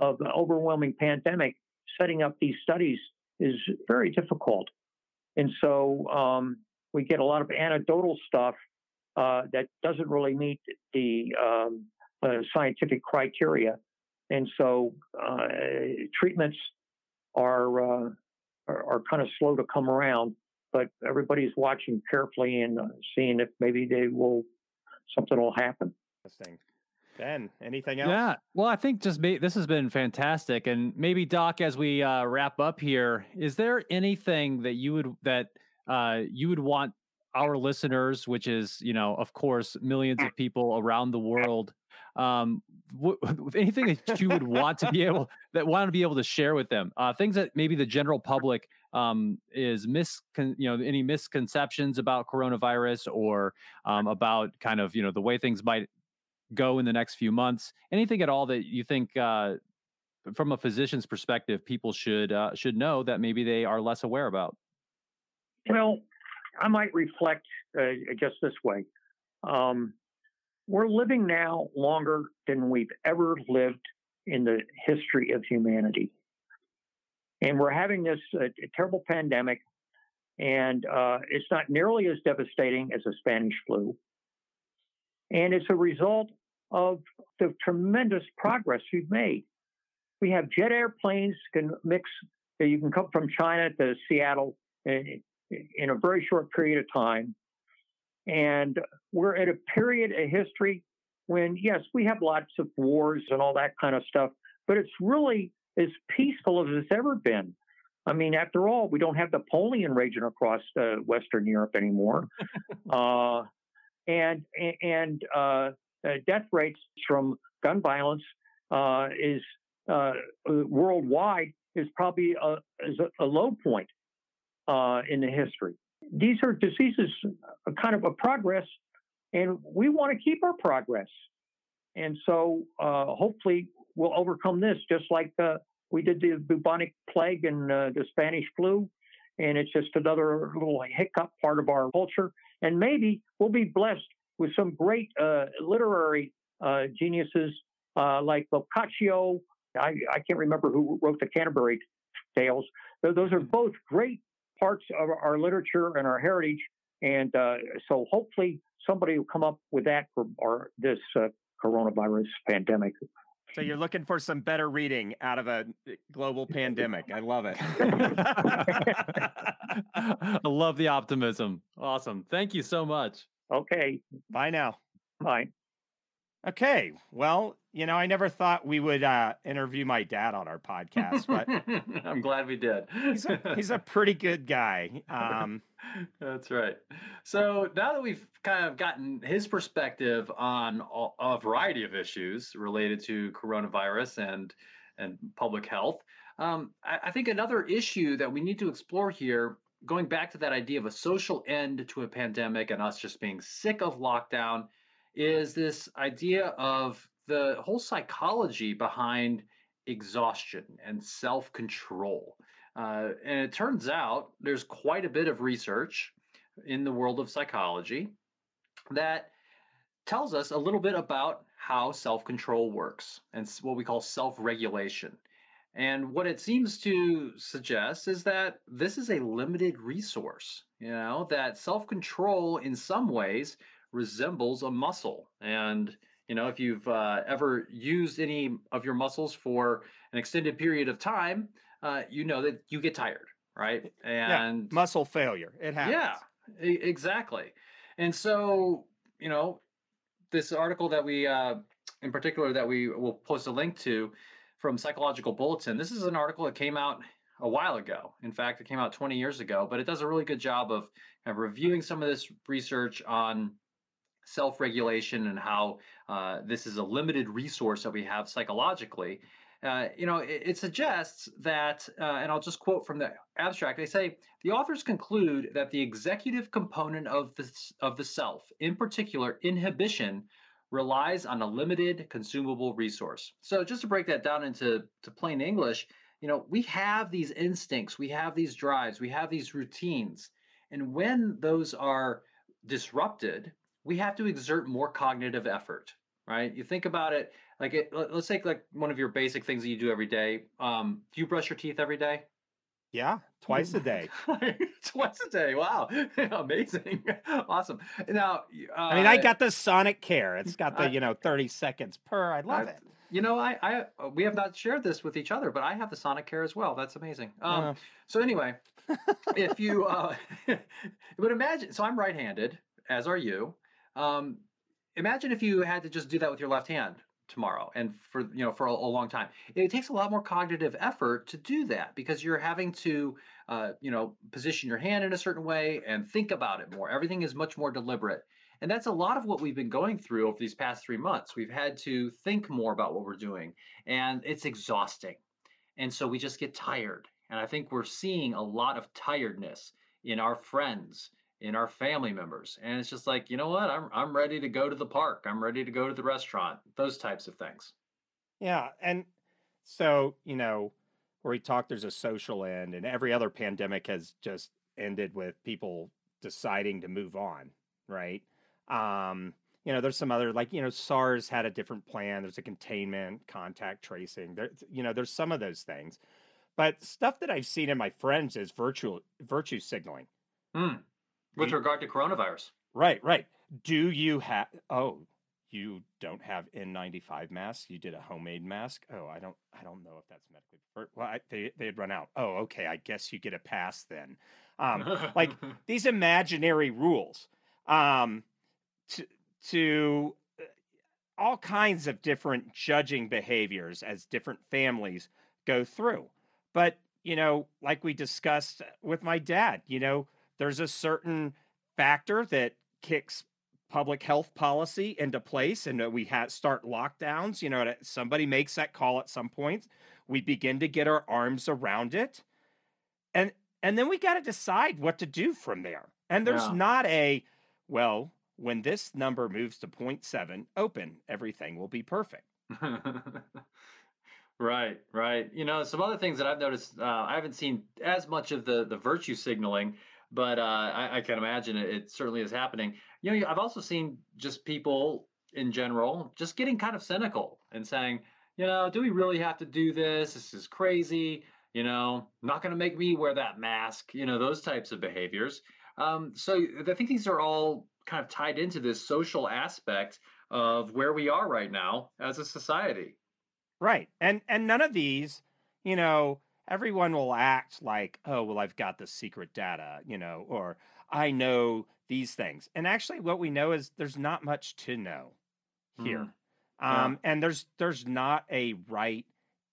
of the overwhelming pandemic, setting up these studies is very difficult. And so um, we get a lot of anecdotal stuff uh, that doesn't really meet the um, uh, scientific criteria. And so uh, treatments are, uh, are, are kind of slow to come around but everybody's watching carefully and uh, seeing if maybe they will something will happen. Interesting. Ben, anything else? Yeah. Well, I think just this has been fantastic, and maybe Doc, as we uh, wrap up here, is there anything that you would that uh, you would want our listeners, which is you know, of course, millions of people around the world, um, w- (laughs) anything that you would want to be able that want to be able to share with them uh, things that maybe the general public um, is mis you know any misconceptions about coronavirus or um, about kind of you know the way things might go in the next few months? Anything at all that you think uh, from a physician's perspective people should uh, should know that maybe they are less aware about? Well i might reflect uh, just this way. Um, we're living now longer than we've ever lived in the history of humanity. And we're having this uh, terrible pandemic, and uh, it's not nearly as devastating as the Spanish flu. And it's a result of the tremendous progress we've made. We have jet airplanes can mix. You can come from China to Seattle in, in a very short period of time. And we're at a period of history when, yes, we have lots of wars and all that kind of stuff, but it's really as peaceful as it's ever been. I mean, after all, we don't have the Napoleon raging across uh, Western Europe anymore, (laughs) uh, and and uh, uh, death rates from gun violence uh, is uh, worldwide is probably a, is a, a low point in the history. These are diseases, a kind of a progress, and we want to keep our progress. And so, hopefully, we'll overcome this, just like we did the bubonic plague and uh, the Spanish flu, and it's just another little hiccup part of our culture. And maybe we'll be blessed with some great uh, literary uh, geniuses uh, like Boccaccio. I, I, can't remember who wrote the Canterbury Tales. Those are both great parts of our literature and our heritage. And uh, so hopefully somebody will come up with that for our, this uh, coronavirus pandemic. So you're looking for some better reading out of a eh, global pandemic. I love it. (laughs) I love the optimism. Awesome. Thank you so much. Okay. Bye now. Bye. Okay. Well, you know, I never thought we would uh, interview my dad on our podcast, but (laughs) I'm glad we did. he's, a, he's a pretty good guy. Um, (laughs) That's right. So now that we've kind of gotten his perspective on a variety of issues related to coronavirus and and public health, um, I, I think another issue that we need to explore here going back to that idea of a social end to a pandemic and us just being sick of lockdown is this idea of the whole psychology behind exhaustion and self control. Uh, and it turns out there's quite a bit of research in the world of psychology that tells us a little bit about how self control works and what we call self regulation. And what it seems to suggest is that this is a limited resource, you know, that self control in some ways resembles a muscle. And, you know, if you've uh, ever used any of your muscles for an extended period of time, uh, you know that you get tired, right? And yeah, muscle failure. It happens. Yeah, exactly. And so, you know, this article that we, uh, in particular, that we will post a link to from Psychological Bulletin, this is an article that came out a while ago. In fact, it came out 20 years ago, but it does a really good job of of reviewing some of this research on self regulation and how uh, this is a limited resource that we have psychologically. Uh, you know, it, it suggests that, uh, and I'll just quote from the abstract. They say the authors conclude that the executive component of the of the self, in particular inhibition, relies on a limited consumable resource. So, just to break that down into to plain English, you know, we have these instincts, we have these drives, we have these routines, and when those are disrupted, we have to exert more cognitive effort right? You think about it like it, let's take like one of your basic things that you do every day. Um, do you brush your teeth every day? Yeah, twice a day. (laughs) twice a day. Wow, (laughs) amazing, awesome. Now, uh, I mean, I got the Sonicare. It's got the I, you know thirty seconds per. I love I, it. You know, I, I uh, we have not shared this with each other, but I have the Sonicare as well. That's amazing. Um, uh. So anyway, if you (laughs) uh, but imagine, so I'm right-handed, as are you. Um, imagine if you had to just do that with your left hand tomorrow and for you know for a, a, long time. It takes a lot more cognitive effort to do that because you're having to uh, you know position your hand in a certain way and think about it more. Everything is much more deliberate. And that's a lot of what we've been going through over these past three months. We've had to think more about what we're doing and it's exhausting. And so we just get tired. And i think we're seeing a lot of tiredness in our friends in our family members. And it's just like, you know what? I'm I'm ready to go to the park. I'm ready to go to the restaurant. Those types of things. Yeah, and so, you know, where we talk there's a social end and every other pandemic has just ended with people deciding to move on, right? Um, you know, there's some other like, you know, SARS had a different plan. There's a containment, contact tracing. There, you know, there's some of those things. But stuff that I've seen in my friends is virtual virtue signaling. Mm. With regard to coronavirus. Right, right. Do you have, oh, you don't have N95 masks. You did a homemade mask. Oh, I don't, I don't know if that's medically preferred. Well, I, they they had run out. Oh, okay. I guess you get a pass then. Um, like (laughs) these imaginary rules. um, to to uh, all kinds of different judging behaviors as different families go through. But you know, like we discussed with my dad, you know, there's a certain factor that kicks public health policy into place and we have start lockdowns you know somebody makes that call at some point we begin to get our arms around it. And and then we got to decide what to do from there. And there's yeah. not a well when this number moves to 0.7 open everything will be perfect. (laughs) Right right. You know some other things that i've noticed uh, i haven't seen as much of the the virtue signaling but uh, I, I, can imagine it, it certainly is happening. You know, I've also seen just people in general just getting kind of cynical and saying, you know, do we really have to do this? This is crazy. You know, not going to make me wear that mask. You know, those types of behaviors. Um, so I think these are all kind of tied into this social aspect of where we are right now as a society. Right, and and none of these, you know, everyone will act like, oh, well, I've got the secret data, you know, or I know these things. And actually, what we know is there's not much to know here. Mm. Um, yeah. And there's there's not a right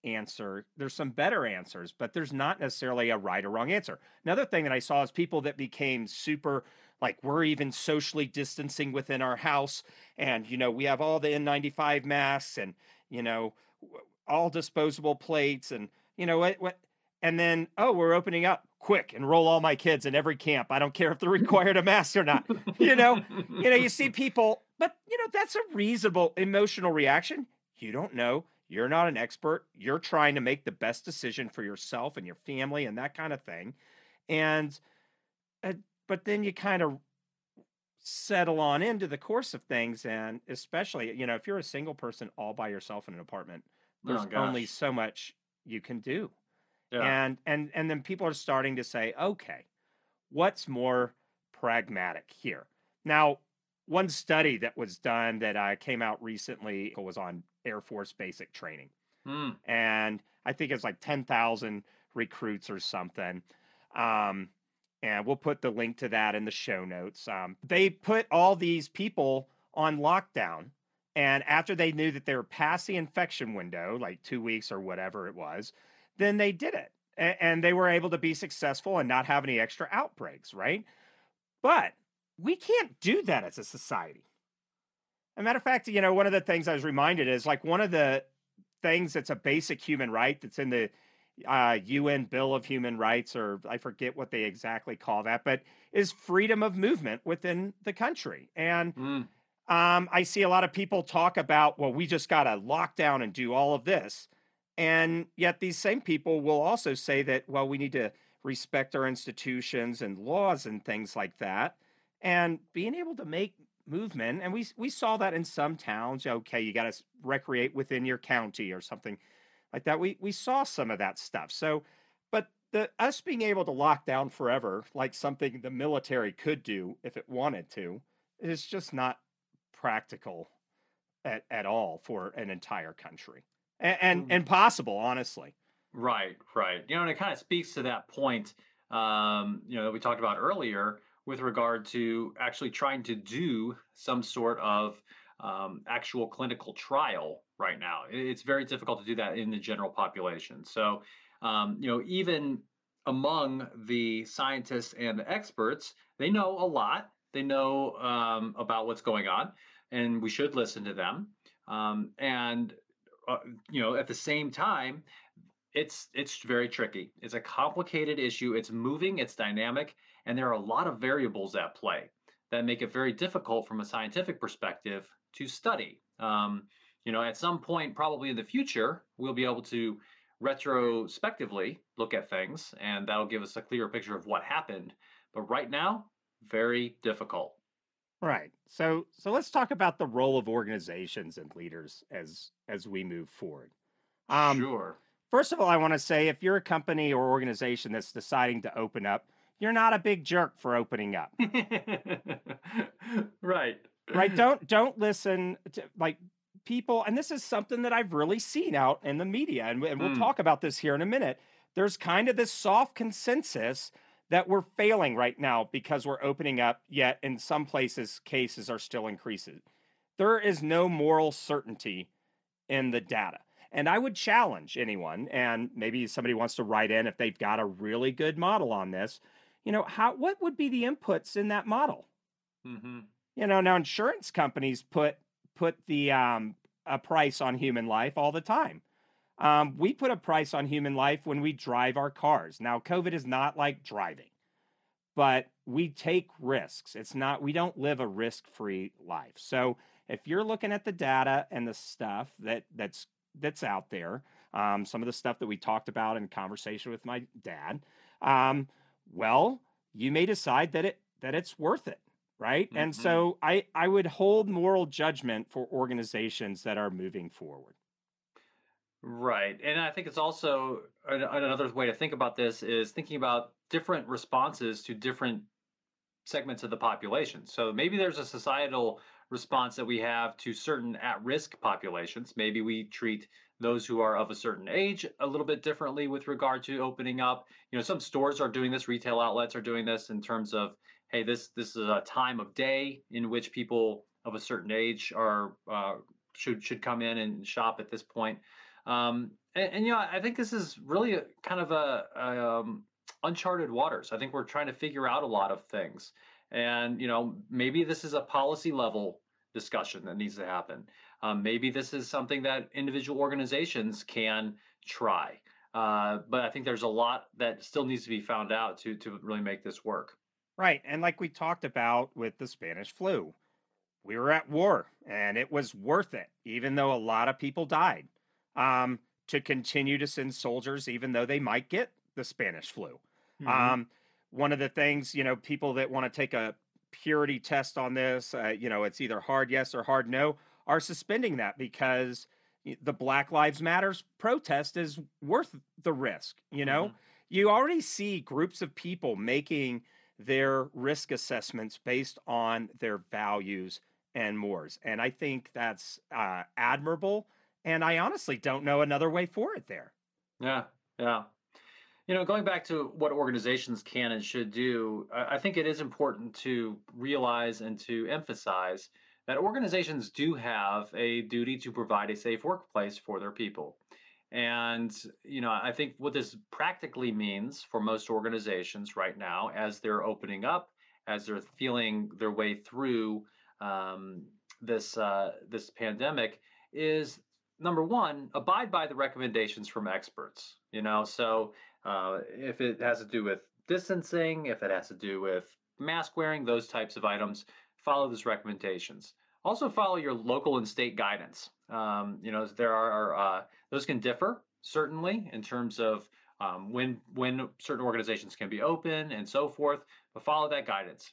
answer. There's some better answers, but there's not necessarily a right or wrong answer. Another thing that I saw is people that became super like we're even socially distancing within our house and you know we have all the N95 masks and you know all disposable plates and you know what what and then oh we're opening up quick enroll all my kids in every camp. I don't care if they're required a mask or not. You know you know you see (laughs) people but you know that's a reasonable emotional reaction. You don't know. You're not an expert. You're trying to make the best decision for yourself and your family and that kind of thing. And uh, but then you kind of settle on into the course of things and especially you know if you're a single person all by yourself in an apartment there's oh, only so much you can do. Yeah. And and and then people are starting to say, okay, what's more pragmatic here? Now, one study that was done that uh, came out recently was on Air Force basic training. Mm. And I think it's like 10,000 recruits or something. Um, and we'll put the link to that in the show notes. Um, they put all these people on lockdown and after they knew that they were past the infection window, like two weeks or whatever it was, then they did it. And they were able to be successful and not have any extra outbreaks, right? But we can't do that as a society. As a matter of fact, you know, one of the things I was reminded is like one of the things that's a basic human right that's in the uh, UN Bill of Human Rights, or I forget what they exactly call that, but is freedom of movement within the country. And mm. Um, I see a lot of people talk about, well, we just got to lock down and do all of this. And yet these same people will also say that, well, we need to respect our institutions and laws and things like that. And being able to make movement, and we we saw that in some towns. Okay, you got to recreate within your county or something like that. We we saw some of that stuff. So, but the us being able to lock down forever, like something the military could do if it wanted to, is just not practical at, at all for an entire country and, and, mm. and possible, honestly. Right, right. You know, and it kind of speaks to that point, um, you know, that we talked about earlier with regard to actually trying to do some sort of um, actual clinical trial right now. It's very difficult to do that in the general population. So, um, you know, even among the scientists and the experts, they know a lot. They know um, about what's going on and we should listen to them. Um, and uh, you know, at the same time, it's it's very tricky. It's a complicated issue. It's moving. It's dynamic, and there are a lot of variables at play that make it very difficult from a scientific perspective to study. Um, you know, at some point, probably in the future, we'll be able to retrospectively look at things, and that'll give us a clearer picture of what happened. But right now, very difficult. Right. So so let's talk about the role of organizations and leaders as as we move forward. Um, sure. First of all, I want to say if you're a company or organization that's deciding to open up, you're not a big jerk for opening up. (laughs) right. Right. (laughs) Don't don't listen to like people, and this is something that I've really seen out in the media, and, and we'll mm. talk about this here in a minute. There's kind of this soft consensus that we're failing right now because we're opening up, yet in some places, cases are still increasing. There is no moral certainty in the data. And I would challenge anyone, and maybe somebody wants to write in if they've got a really good model on this. You know, how what would be the inputs in that model? Mm-hmm. You know, now insurance companies put put the um, a price on human life all the time. Um, we put a price on human life when we drive our cars. Now, COVID is not like driving, but we take risks. It's not, we don't live a risk free life. So if you're looking at the data and the stuff that that's that's out there, um, some of the stuff that we talked about in conversation with my dad, um, well, you may decide that it that it's worth it right mm-hmm. and so i i would hold moral judgment for organizations that are moving forward right and i think it's also another way to think about this is thinking about different responses to different segments of the population. So maybe there's a societal response that we have to certain at-risk populations. Maybe we treat those who are of a certain age a little bit differently with regard to opening up. You know some stores are doing this retail outlets are doing this in terms of hey, this this is a time of day in which people of a certain age are uh, should should come in and shop at this point. Um, and, and, you know, I think this is really a, kind of a, a um, uncharted waters. I think we're trying to figure out a lot of things, and you know, maybe this is a policy level discussion that needs to happen. Um, maybe this is something that individual organizations can try. Uh, but I think there's a lot that still needs to be found out to to really make this work. Right. And like we talked about with the Spanish flu, we were at war and it was worth it, even though a lot of people died, um, to continue to send soldiers, even though they might get the Spanish flu. Mm-hmm. Um, one of the things, you know, people that want to take a purity test on this, uh, you know, it's either hard yes or hard no, are suspending that because the Black Lives Matters protest is worth the risk. You know, mm-hmm. you already see groups of people making their risk assessments based on their values and mores. And I think that's uh, admirable. And I honestly don't know another way for it there. Yeah, yeah. You know, going back to what organizations can and should do, I think it is important to realize and to emphasize that organizations do have a duty to provide a safe workplace for their people. And, you know, I think what this practically means for most organizations right now, as they're opening up, as they're feeling their way through um, this uh, this pandemic, is number one, abide by the recommendations from experts. You know, so uh, if it has to do with distancing, if it has to do with mask wearing, those types of items, follow those recommendations. Also, follow your local and state guidance. Um, you know, there are uh, those can differ certainly in terms of um, when when certain organizations can be open and so forth, but follow that guidance.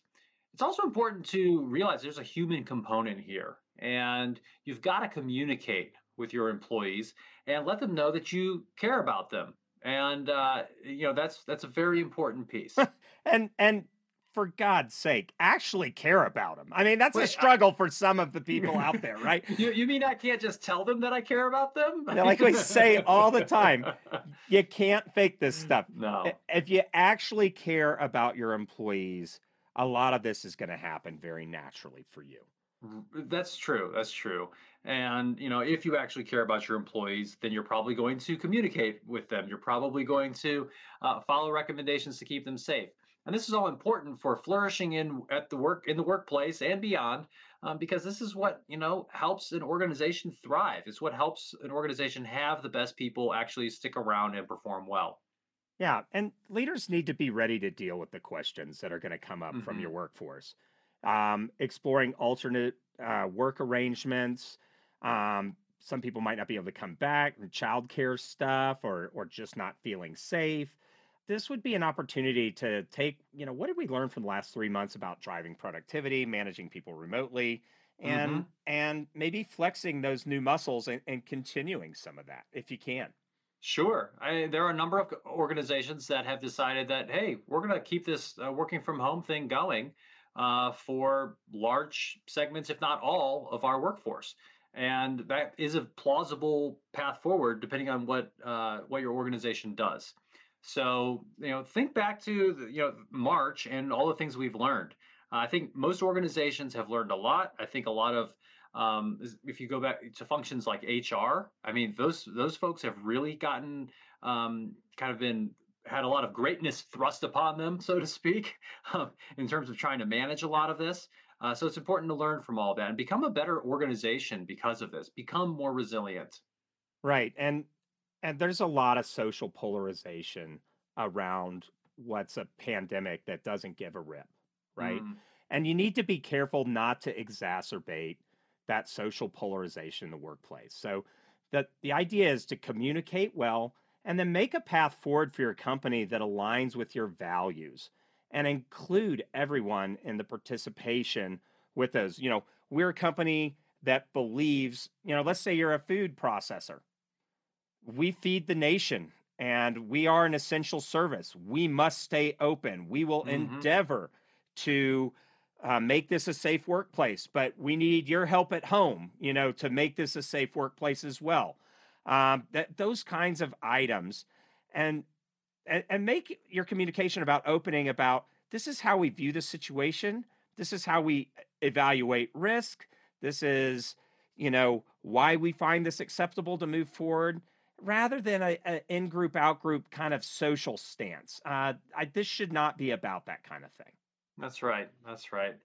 It's also important to realize there's a human component here, and you've got to communicate with your employees and let them know that you care about them. And uh, you know that's that's a very important piece. (laughs) and and for God's sake, actually care about them. I mean, that's Wait, a struggle I, for some of the people out (laughs) there, right? You, you mean I can't just tell them that I care about them? like we say all the time, (laughs) you can't fake this stuff. No. If you actually care about your employees, a lot of this is going to happen very naturally for you. That's true. That's true. And, you know, if you actually care about your employees, then you're probably going to communicate with them. You're probably going to uh, follow recommendations to keep them safe. And this is all important for flourishing in at the work in the workplace and beyond, um, because this is what you know helps an organization thrive. It's what helps an organization have the best people actually stick around and perform well. Yeah, and leaders need to be ready to deal with the questions that are going to come up mm-hmm. from your workforce. Um, exploring alternate uh, work arrangements. Um, some people might not be able to come back, childcare stuff, or or just not feeling safe this would be an opportunity to take, you know, what did we learn from the last three months about driving productivity, managing people remotely, and mm-hmm. and maybe flexing those new muscles and, and continuing some of that if you can. Sure. I, there are a number of organizations that have decided that, hey, we're going to keep this uh, working from home thing going uh, for large segments, if not all, of our workforce. And that is a plausible path forward, depending on what uh, what your organization does. So, you know, think back to the, you know March and all the things we've learned. Uh, I think most organizations have learned a lot. I think a lot of um, if you go back to functions like HR, I mean, those those folks have really gotten um, kind of been had a lot of greatness thrust upon them, so to speak, (laughs) in terms of trying to manage a lot of this. Uh, so it's important to learn from all that and become a better organization because of this. Become more resilient. Right, and and there's a lot of social polarization around what's a pandemic that doesn't give a rip, right? Mm. And you need to be careful not to exacerbate that social polarization in the workplace. So the the idea is to communicate well and then make a path forward for your company that aligns with your values and include everyone in the participation with those. You know, we're a company that believes, you know, let's say you're a food processor. We feed the nation and we are an essential service. We must stay open. We will mm-hmm. endeavor to uh, make this a safe workplace, but we need your help at home, you know, to make this a safe workplace as well. Um, that those kinds of items, and, and and make your communication about opening about this is how we view the situation. This is how we evaluate risk. This is, you know, why we find this acceptable to move forward rather than a, a in-group out-group kind of social stance uh, I, this should not be about that kind of thing that's right. That's right.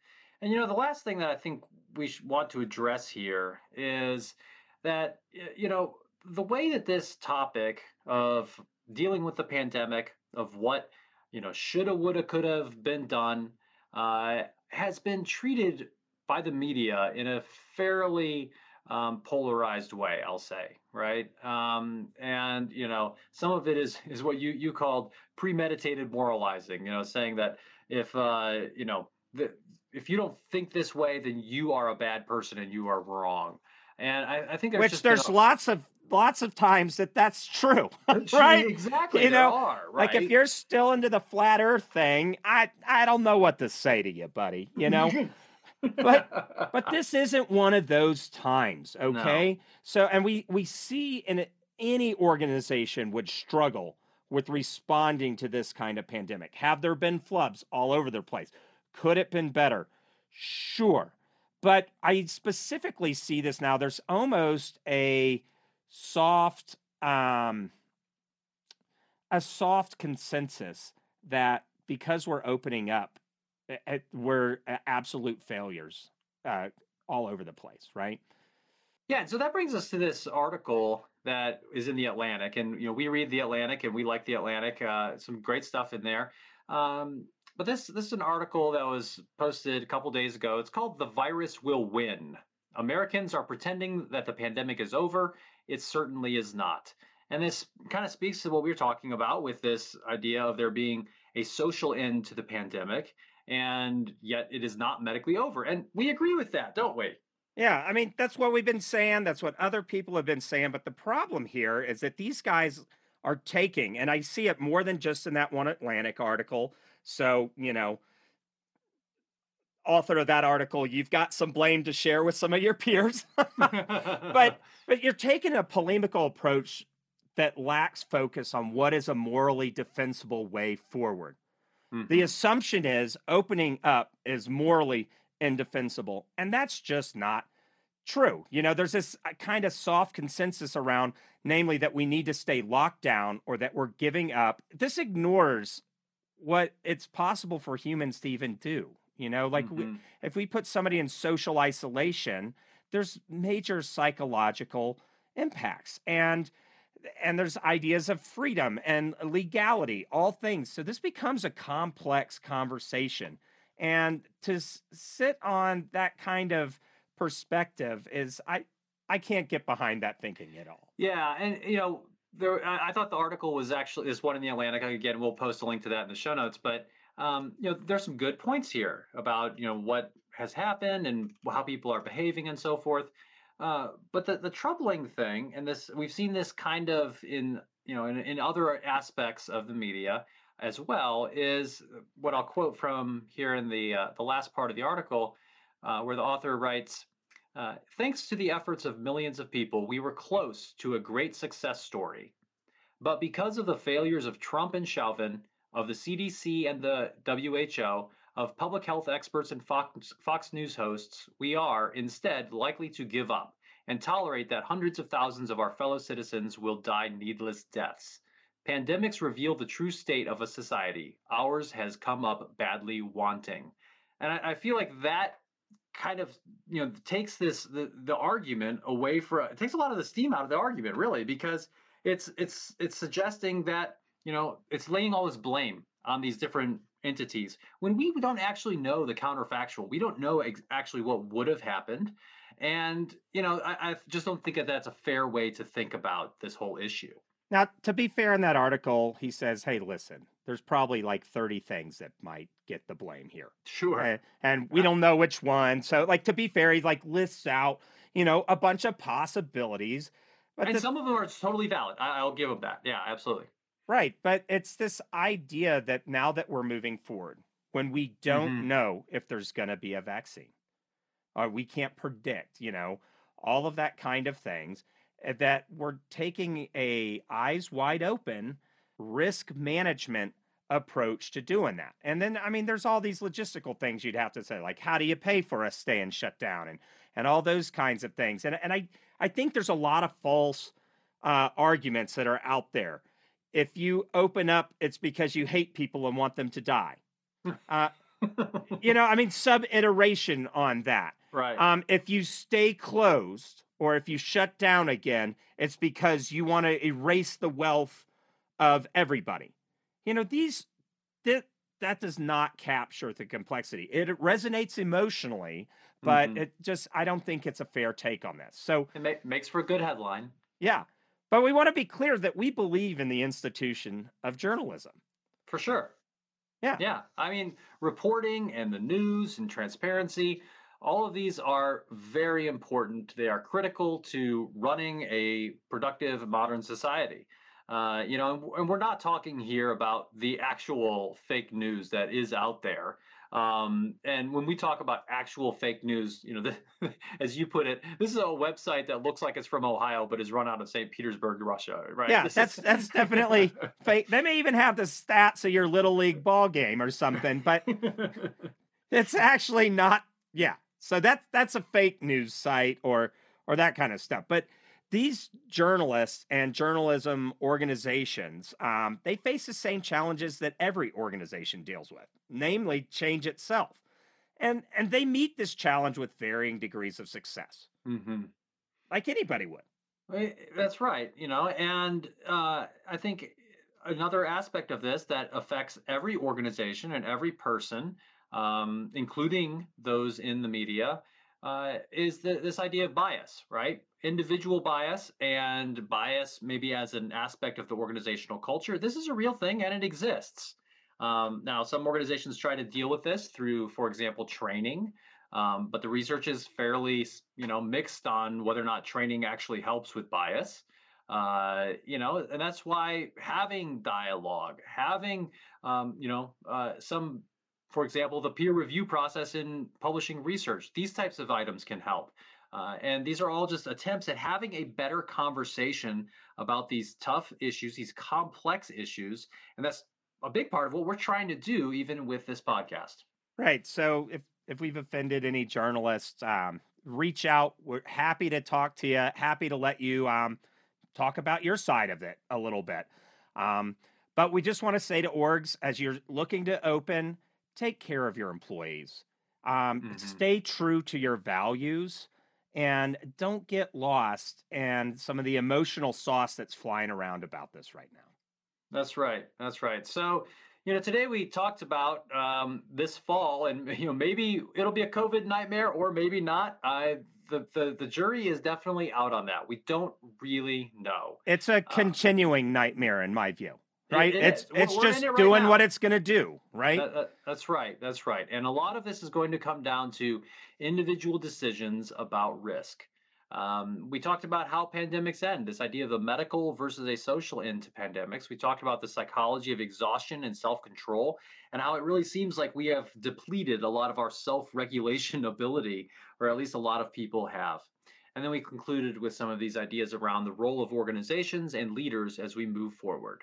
And you know, the last thing that I think we want to address here is that you know the way that this topic of dealing with the pandemic, of what you know shoulda, woulda, could have been done, uh, has been treated by the media in a fairly um, polarized way, I'll say, right? Um, and you know, some of it is is what you you called premeditated moralizing. You know, saying that if uh, you know the, if you don't think this way, then you are a bad person and you are wrong. And I, I think there's which there's lots of lots of times that that's true, (laughs) right? Exactly. You know, are, right? like if you're still into the flat Earth thing, I I don't know what to say to you, buddy. You know. but but this (laughs) isn't one of those times okay no. so and we we see in any organization would struggle with responding to this kind of pandemic have there been flubs all over the place could it been better sure but i specifically see this now there's almost a soft um a soft consensus that because we're opening up we're absolute failures uh, all over the place, right? Yeah, so that brings us to this article that is in the Atlantic, and you know we read the Atlantic and we like the Atlantic. Uh, some great stuff in there. Um, but this this is an article that was posted a couple days ago. It's called "The Virus Will Win." Americans are pretending that the pandemic is over. It certainly is not. And this kind of speaks to what we were talking about with this idea of there being a social end to the pandemic and yet it is not medically over. And we agree with that, don't we? Yeah, I mean, that's what we've been saying. That's what other people have been saying. But the problem here is that these guys are taking, and I see it more than just in that one Atlantic article. So, you know, author of that article, you've got some blame to share with some of your peers. (laughs) but (laughs) but you're taking a polemical approach that lacks focus on what is a morally defensible way forward. Mm-hmm. The assumption is opening up is morally indefensible. And that's just not true. You know, there's this uh, kind of soft consensus around, namely, that we need to stay locked down or that we're giving up. This ignores what it's possible for humans to even do. You know, like mm-hmm. we, if we put somebody in social isolation, there's major psychological impacts. And and there's ideas of freedom and legality, all things. So this becomes a complex conversation. And to s- sit on that kind of perspective is I I can't get behind that thinking at all. Yeah, and you know, there I, I thought the article was actually this one in the Atlantic. Again, we'll post a link to that in the show notes. But um, you know, there's some good points here about you know what has happened and how people are behaving and so forth. Uh, but the, the troubling thing, and this we've seen this kind of in you know in, in other aspects of the media as well, is what I'll quote from here in the uh, the last part of the article, uh, where the author writes. Uh, thanks to the efforts of millions of people, we were close to a great success story. But because of the failures of Trump and Chauvin, of the CDC and the WHO, of public health experts and Fox, Fox News hosts, we are instead likely to give up and tolerate that hundreds of thousands of our fellow citizens will die needless deaths. Pandemics reveal the true state of a society. Ours has come up badly wanting. And I, I feel like that kind of you know takes this the, the argument away for it takes a lot of the steam out of the argument really because it's it's it's suggesting that you know it's laying all this blame on these different entities when we don't actually know the counterfactual we don't know ex- actually what would have happened and you know I, I just don't think that that's a fair way to think about this whole issue now, to be fair in that article, he says, hey, listen, there's probably like 30 things that might get the blame here. Sure. And, and we don't know which one. So, like, to be fair, he like lists out, you know, a bunch of possibilities. But and the, some of them are totally valid. I, will give him that. Yeah, absolutely. Right. But it's this idea that now that we're moving forward, when we don't mm-hmm. know if there's going to be a vaccine, or we can't predict, you know, all of that kind of things Eh, that we're taking a eyes wide open risk management approach to doing that. And then I mean there's all these logistical things you'd have to say like how do you pay for us staying shut down and and all those kinds of things. And and I I think there's a lot of false uh, arguments that are out there. If you open up it's because you hate people and want them to die. Uh, you know, I mean sub iteration on that. Right. Um if you stay closed or if you shut down again, it's because you want to erase the wealth of everybody. You know, these that that does not capture the complexity. It resonates emotionally, but mm-hmm. it just I don't think it's a fair take on this. So it ma- makes for a good headline. Yeah. But we want to be clear that we believe in the institution of journalism. For sure. Yeah. Yeah. I mean, reporting and the news and transparency, all of these are very important. They are critical to running a productive modern society. Uh, you know, and we're not talking here about the actual fake news that is out there. Um, and when we talk about actual fake news, you know, (laughs) the, as you put it, this is a website that looks like it's from Ohio, but is run out of St. Petersburg, Russia, right? Yeah, this that's is... that's definitely (laughs) fake. They may even have the stats of your little league ball game or something, but (laughs) it's actually not. Yeah, so that's that's a fake news site or or that kind of stuff. But these journalists and journalism organizations, um, they face the same challenges that every organization deals with, namely change itself, and and they meet this challenge with varying degrees of success, mm-hmm. like anybody would. That's right, you know, and uh, I think another aspect of this that affects every organization and every person um, including those in the media, uh, is the, this idea of bias, right? Individual bias and bias, maybe as an aspect of the organizational culture. This is a real thing and it exists. Um, now, some organizations try to deal with this through, for example, training. Um, but the research is fairly, you know, mixed on whether or not training actually helps with bias. Uh, you know, and that's why having dialogue, having, um, you know, uh, some for example, the peer review process in publishing research. These types of items can help. Uh, and these are all just attempts at having a better conversation about these tough issues, these complex issues. And that's a big part of what we're trying to do, even with this podcast. Right. So if, if we've offended any journalists, um, reach out. We're happy to talk to you, happy to let you um, talk about your side of it a little bit. Um, but we just want to say to orgs, as you're looking to open, take care of your employees. Um, mm-hmm. Stay true to your values and don't get lost and some of the emotional sauce that's flying around about this right now. That's right. That's right. So, you know, today we talked about um, this fall, and (laughs) you know, maybe it'll be a COVID nightmare, or maybe not. I the, the the jury is definitely out on that. We don't really know. It's a uh, continuing uh, nightmare, in my view right? It, it it's it's just it right doing now. what it's going to do, right? That, that, that's right. That's right. And a lot of this is going to come down to individual decisions about risk. Um, we talked about how pandemics end, this idea of a medical versus a social end to pandemics. We talked about the psychology of exhaustion and self control, and how it really seems like we have depleted a lot of our self regulation (laughs) ability, or at least a lot of people have. And then we concluded with some of these ideas around the role of organizations and leaders as we move forward.